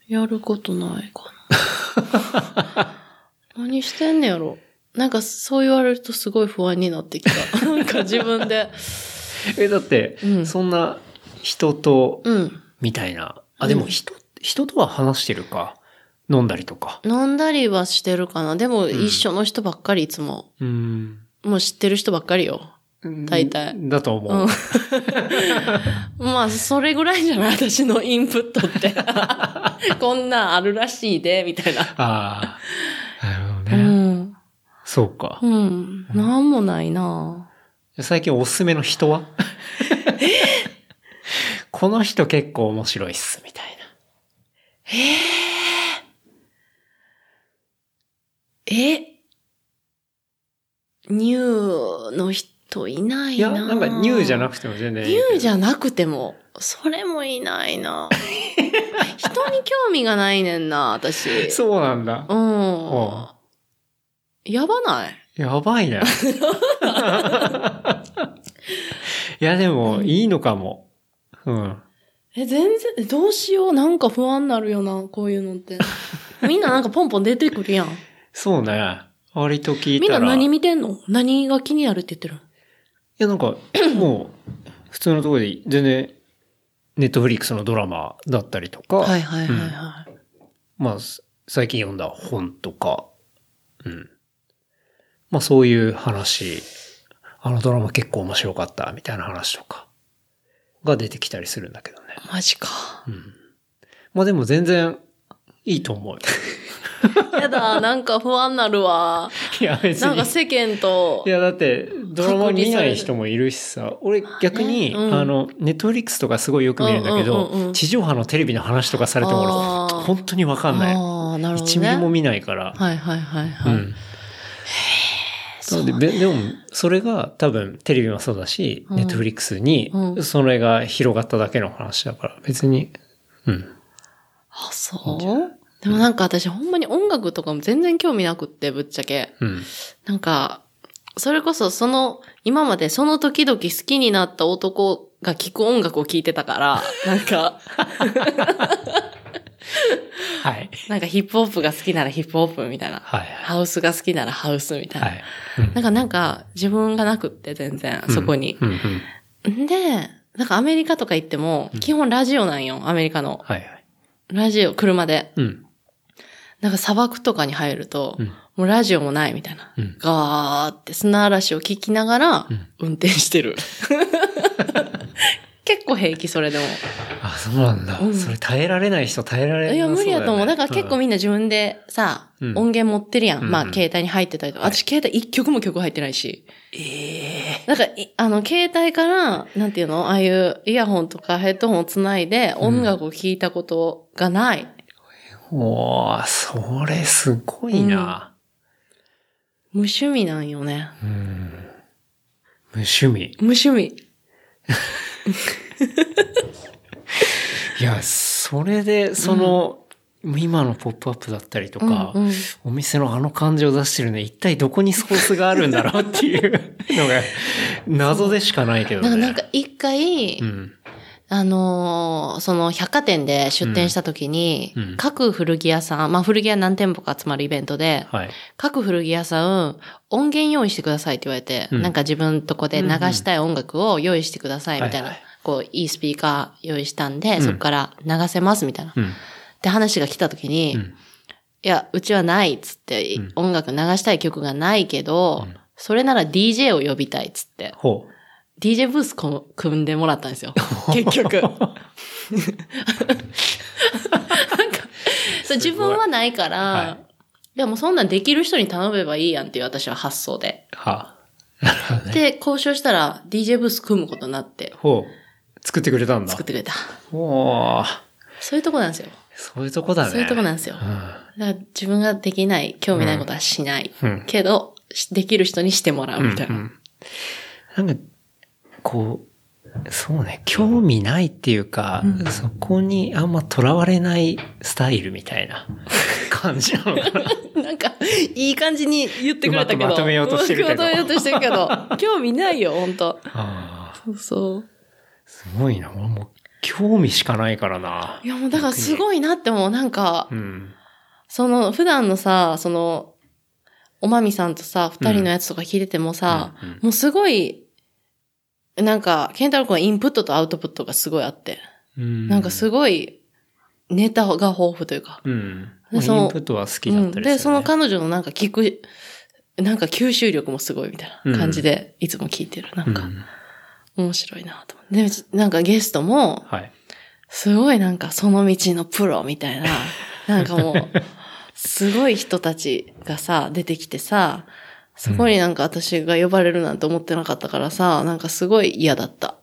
C: やることないかな。何してんねやろ。なんかそう言われるとすごい不安になってきた。なんか自分で。
B: え、だって、
C: うん
B: そんな人と、
C: うん。
B: みたいな。あ、でも人、人とは話してるか？飲んだりとか。
C: 飲んだりはしてるかな。でも一緒の人ばっかりいつも。
B: うん。
C: もう知ってる人ばっかりよ。大体
B: だと思う。
C: うん まあ、それぐらいじゃない私のインプットって。こんなんあるらしいで、みたいな。
B: ああ。なるほど
C: う
B: ね。
C: ん。
B: そうか。
C: うん。なんもないな
B: 最近おすすめの人は？この人結構面白いっす、みたい
C: え？ニューの人いな
B: な。
C: い
B: いや、
C: な
B: なんかニューじゃな
C: く
B: くても全然いい
C: ニ。ューじゃなくても、それもいないな 人に興味がないねんな、私。
B: そうなんだ。
C: うん。やばない？
B: やばいね。いや、でも、いいのかも。うん。
C: え、全然、どうしよう。なんか不安になるよな、こういうのって。みんななんかポンポン出てくるやん。
B: そうね。割と聞いたら。
C: みんな何見てんの？何が気になるって言ってる
B: いや、なんか、もう、普通のところで、全然、ネットフリックスのドラマだったりとか、
C: はいはいはいはい。
B: まあ、す最近読んだ本とか、うん。まあ、そういう話、あのドラマ結構面白かった、みたいな話とか、が出てきたりするんだけどね。
C: マジか。
B: まあでも全然、いいと思うよ。
C: やだ、なんか不安なるわ。
B: いや、別に。
C: なんか世間と
B: い、や、だって、ドラマ見ない人もいるしさ、俺逆に、
C: うん
B: あの、ネットフリックスとかすごいよく見るんだけど、地上波のテレビの話とかされても本当にわかんない。
C: ああ、なるほどね。
B: 1ミリも見ないから。
C: はいはいはいはい。
B: うん。なので、べでも、それが多分テレビもそうだし、
C: うん
B: ネットフリックスに
C: う、ん
B: それが広がっただけの話だから、別に、うん。
C: あ、そう？でもなんか私ほんまに音楽とかも全然興味なくって、ぶっちゃけ。
B: うん。
C: なんか、それこそその、今までその時々好きになった男が聴く音楽を聴いてたから、なんか、
B: はい。
C: なんかヒップホップが好きならヒップホップみたいな。
B: はい。
C: ハウスが好きならハウスみたいな。
B: はい。うん
C: なんかなんか自分がなくって全然、そこに。
B: うんうん。
C: で、なんかアメリカとか行っても、基本ラジオなんよ、アメリカの。
B: はいはい。
C: ラジオ、車で。
B: うん。
C: なんか砂漠とかに入ると、
B: うん
C: もうラジオもないみたいな。
B: うん
C: ガーって砂嵐を聞きながら
B: うん
C: 運転してる。結構平気、それでも。
B: あ、そうなんだ。
C: うん
B: それ耐えられない人耐えられない。
C: いや、無理やと思う。だから結構みんな自分でさ、
B: うん
C: 音源持ってるやん。
B: うん
C: まあ、携帯に入ってたりとか。私、携帯一曲も曲入ってないし。ええなんか、いあの、携帯から、なんていうの？ああいうイヤホンとかヘッドホンをつないで音楽を聴いたことがない。
B: おー、それすごいな。
C: 無趣味なんよね。
B: うん。無趣味。
C: 無趣味。
B: いや、それで、その、今のポップアップだったりとか、
C: うんうん
B: お店のあの感じを出してるの一体どこにソースがあるんだろうっていうのが、謎でしかないけどね。
C: なんか、なんか一回、
B: うん。
C: あのーその百貨店で出店した時に、
B: うん。うん。
C: 各古着屋さん、まあ古着屋何店舗か集まるイベントで、
B: はい。
C: 各古着屋さん、音源用意してくださいって言われて、
B: うん。
C: なんか自分とこで流したい音楽を用意してくださいみたいな、
B: はいはい。
C: こう、いいスピーカー用意したんで、
B: ん。
C: そこから流せますみたいな。
B: うん。
C: って話が来た時に、
B: うん。
C: いや、うちはないっつって、
B: うん。
C: 音楽流したい曲がないけど、
B: うん。
C: それなら DJ を呼びたいっつって、
B: ほう。
C: DJ ブースこ組んでもらったんですよ。結局。なんか、そう自分はないから、
B: はい
C: い、やもうそんなんできる人に頼めばいいやんっていう私は発想で。
B: はあ。なるほどね。
C: で、交渉したら DJ ブース組むことになって
B: ほう。作ってくれたんだ。
C: 作ってくれた。
B: おー。
C: そういうとこなんですよ。
B: そういうとこだね。
C: そういうとこなんですよ。だから自分ができない、興味ないことはしない。
B: うん
C: けど、しできる人にしてもらうみたいな。
B: うんうんなんか、こう、そうね、興味ないっていうか、そこにあんま囚われないスタイルみたいな 感じなのかな
C: なんか、いい感じに言ってくれたけど。
B: うまとめようとしてるけど
C: まとめようとしてるけど。興味ないよ、本当
B: ああ、
C: そうそう。
B: すごいな。俺もう興味しかないからな。
C: いやもうだからすごいなって思う。なんか
B: う、ん。
C: その、普段のさ、その、おまみさんとさ、二人のやつとか聞いててもさ、
B: うんうん
C: もうすごい、なんか、ケンタロウ君はインプットとアウトプットがすごいあって、
B: うん
C: なんかすごい、ネタが豊富というか。
B: うん。
C: でその
B: インプットは好きだ
C: うん
B: ったりね
C: で、その彼女のなんか聞く、なんか吸収力もすごいみたいな感じで、いつも聞いてる。なんか、
B: うん
C: 面白いなと。で、なんかゲストも、
B: はい。
C: すごいなんかその道のプロみたいな、なんかもう、すごい人たちがさ、出てきてさ、そこになんか私が呼ばれるなんて思ってなかったからさ、なんかすごい嫌だった。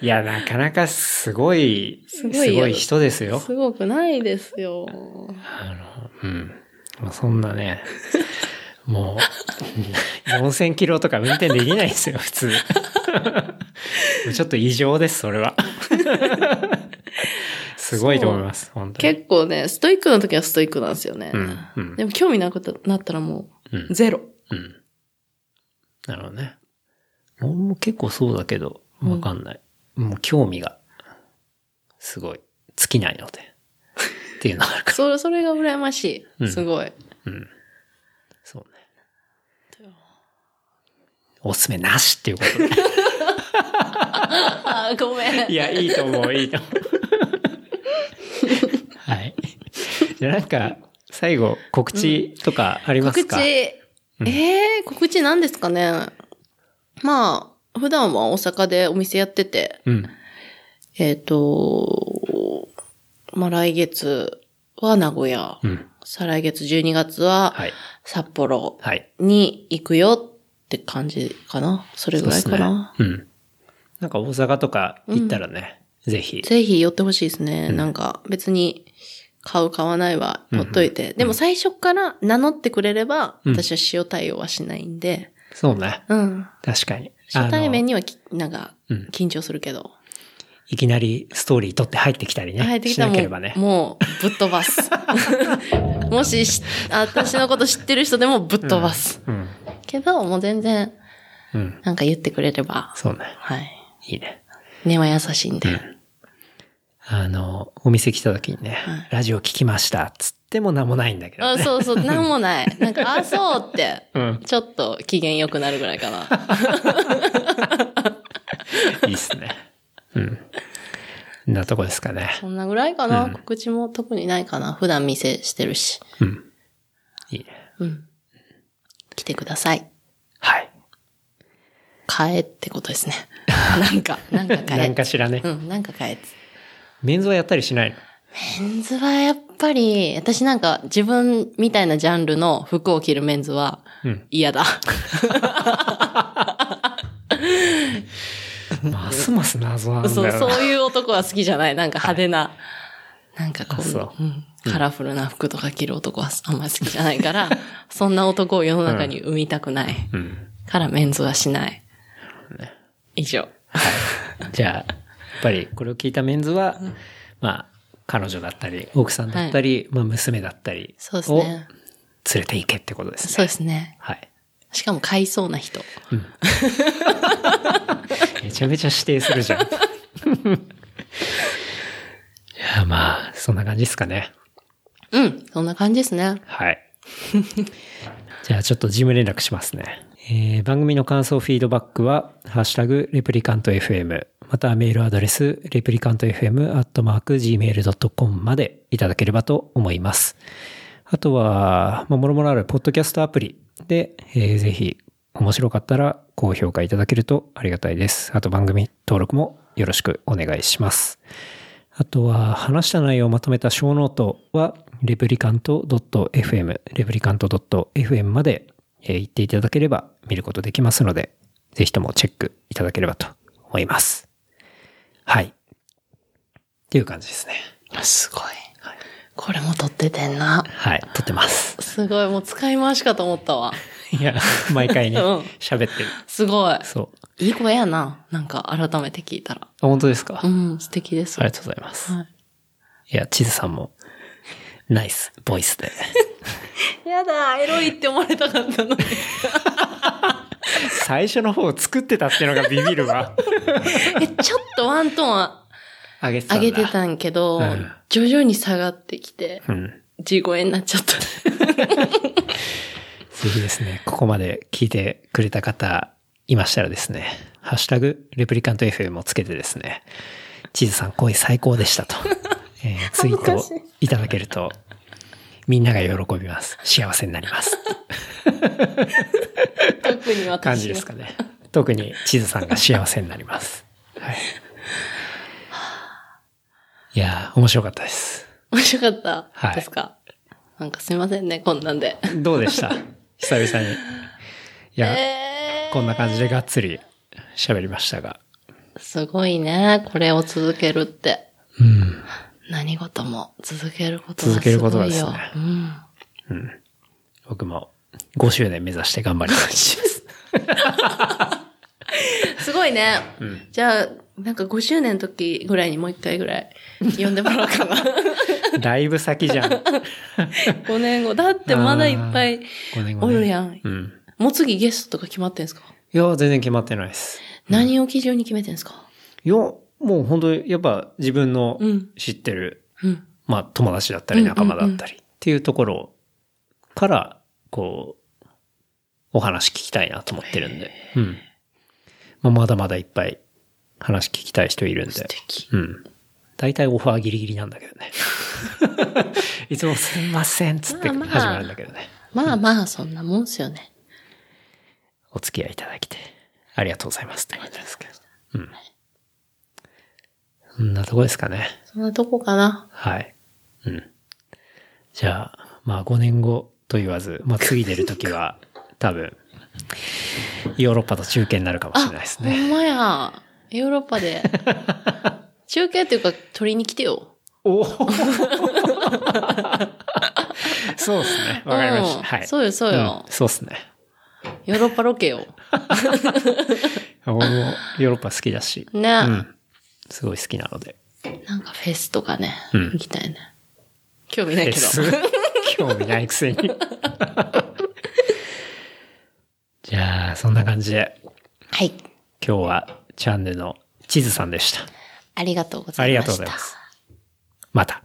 B: いや、なかなかすごい、す
C: すごいよ
B: ごい人ですよ。
C: すごくないですよ。
B: あの、うん。まあ、そんなね、もう、4000キロとか運転できないですよ、普通。ちょっと異常です、それは。すごいと思います、本当に。
C: 結構ね、ストイックの時はストイックなんですよね。
B: うんうん
C: でも興味なくなったらも
B: うん
C: う、ゼロ。
B: うん。なるほどね。俺も結構そうだけど、わかんない。もう興味が、すごい、尽きないので。っていうのがあるか
C: それ、それが羨ましい。
B: うん
C: すごい。
B: ら。うん。そうね。おすすめなしっていうこと で。
C: ごめん。
B: いや、いいと思う、いいと思う。はい。じゃあなんか、最後、告知とかありますか、
C: 告知。ええー、告知なんですかね？まあ、普段は大阪でお店やってて、
B: うん。
C: えっ、と、まあ来月は名古屋、
B: うん。
C: 再来月12月は
B: はい。
C: 札幌
B: はい。
C: に行くよって感じかな？それぐらいかな。
B: そうね。うん。なんか大阪とか行ったらね、ぜひ。
C: ぜひ寄ってほしいですね。なんか別に買う買わないはほっといて。でも最初から名乗ってくれれば、
B: うん
C: 私は塩対応はしないんで、
B: そうね。
C: うん。
B: 確かに。
C: 初対面にはきなんか
B: うん
C: 緊張するけど。
B: いきなりストーリー撮って入ってきたりね。
C: 入ってき
B: したな
C: らもう、
B: ければね。
C: もうぶっ飛ばす。もしし私のこと知ってる人でもぶっ飛ばす。
B: うん。
C: けど、もう全然、
B: うん。
C: なんか言ってくれれば。
B: そうね。
C: はい。
B: いいね。
C: 根は優しいんで。
B: あの、お店来た時にね、
C: はい
B: ラジオ聞きました。つっても何もないんだけど
C: あ
B: ね。
C: そうそう、なんもない。なんか、あ、そうって、
B: うん
C: ちょっと機嫌良くなるぐらいかな。
B: いいっすね。うん。こんなとこですかね。
C: そんなぐらいかな。
B: うん
C: 告知も特にないかな。普段店してるし。
B: うん。いいね。
C: うん。来てください。
B: はい。
C: 買えってことですね。なんか、なんか買え。
B: 何かしらね。
C: うん、なんか買え。
B: メンズはやったりしないの？
C: メンズはやっぱり、私なんか自分みたいなジャンルの服を着るメンズは
B: うん。
C: 嫌だ。
B: ますます謎なんだよ
C: そう、
B: な。
C: そういう男は好きじゃない。なんか派手な、なんかこう、
B: そう
C: うんカラフルな服とか着る男はあんまり好きじゃないから、そんな男を世の中に生みたくない。
B: うん。
C: からメンズはしない。以上。
B: じゃあ、ぱりこれを聞いたメンズは、まあ、彼女だったり、奥さんだったり、まあ、娘だったりを。連れて行けってことですね。
C: そうですね。
B: はい。
C: しかも買いそうな人。
B: めちゃめちゃ指定するじゃん。いや、まあ、そんな感じですかね。
C: うん、そんな感じですね。
B: はい。じゃあちょっと事務連絡しますね。えー番組の感想フィードバックは、ハッシュタグ、レプリカント FM、またメールアドレス、レプリカント FM、アットマーク、gmail.com までいただければと思います。あとは、まあ、もろもろあるポッドキャストアプリで、えーぜひ、面白かったら高評価いただけるとありがたいです。あと番組登録もよろしくお願いします。あとは、話した内容をまとめたショーノートは、レプリカント .fm、レプリカント .fm までえー行っていただければ見ることできますので、ぜひともチェックいただければと思います。はい。っていう感じですね。
C: すごい。これも撮っててんな。
B: はい。撮ってます。
C: すごい、もう使い回しかと思ったわ。
B: いや、毎回ね
C: うん、
B: 喋ってる。
C: すごい。
B: そう。
C: いい声やな。なんか改めて聞いたら。
B: あ、本当ですか、
C: うん、素敵です。
B: ありがとうございます。
C: はい。
B: いや、地図さんも、ナイス、ボイスで。
C: やだ、エロいって思われたかったのに。
B: 最初の方作ってたっていうのがビビるわ。
C: え、ちょっとワントーン
B: 上げてたんだ。
C: 上げてたんけど、
B: うん
C: 徐々に下がってきて、
B: うん。
C: 地声になっちゃった。
B: ぜひですね、ここまで聞いてくれた方いましたらですね、ハッシュタグ、レプリカント FM をつけてですね、チーズさん声最高でしたと、えーツイートをいただけると、みんなが喜びます。幸せになります。
C: 特に私
B: 感じですかね。特にチーズさんが幸せになります。はい。いやー、面白かったです。
C: 面白かった
B: はい
C: ですか、なんかすいませんね、こんなんで。
B: どうでした？久々に。いや、
C: え
B: こんな感じでがっつり喋りましたが。
C: ー、すごいね、これを続けるって。
B: うん。
C: 何事も続けることがすごいよ。
B: 続けることがですね
C: うん。
B: 僕も5周年目指して頑張ります。
C: すごいね。じゃあ、なんか5周年の時ぐらいにもう一回ぐらい呼んでもらおうかな。
B: だいぶ先じゃん。
C: 5年後。だってまだいっぱい
B: 5年後
C: お
B: ね
C: るやん。
B: うん。も
C: もう次ゲストとか決まってんすか？
B: いや、全然決まってないです。
C: 何を基準に決めてんすか？
B: いや、もう本当にやっぱ自分の
C: うん
B: 知ってる、
C: うん。
B: まあ友達だったり仲間だったりっていうところから、こう、お話聞きたいなと思ってるんで。うん。まあ、まだまだいっぱい話聞きたい人いるん
C: 素
B: で。
C: 敵。
B: うん。大体オファーギリギリなんだけどね。いつもすいませんっつって始
C: まあまあ
B: まるんだけどね。
C: まあまあ、そんなもんっすよね。
B: お付き合いいただきて、ありがとうございますって感じですけど。うん。そんなとこですかね。
C: そんなとこかな。
B: はい。うん。じゃあ、まあ5年後と言わず、まあ次出るときは、多分、ヨーロッパと中継になるかもしれないです
C: ほ
B: ね。
C: んまや。ヨーロッパで。中継っていうか、取りに来てよ。
B: おそうですね。わかりました。
C: うん
B: はい。
C: そうよそうよ
B: んそうですね。
C: ヨーロッパロケよ。
B: 俺もヨーロッパ好きだし。
C: ね。
B: うん。すごい好きなので。
C: なんかフェスとかね。
B: うん
C: 行きたいね。興味ないけど。
B: 興味ないくせに。じゃあ、そんな感じで、
C: はい。
B: 今日はチャンネルの地図さんでした。
C: ありがとうござ
B: あり
C: いました。
B: がとうございます。また。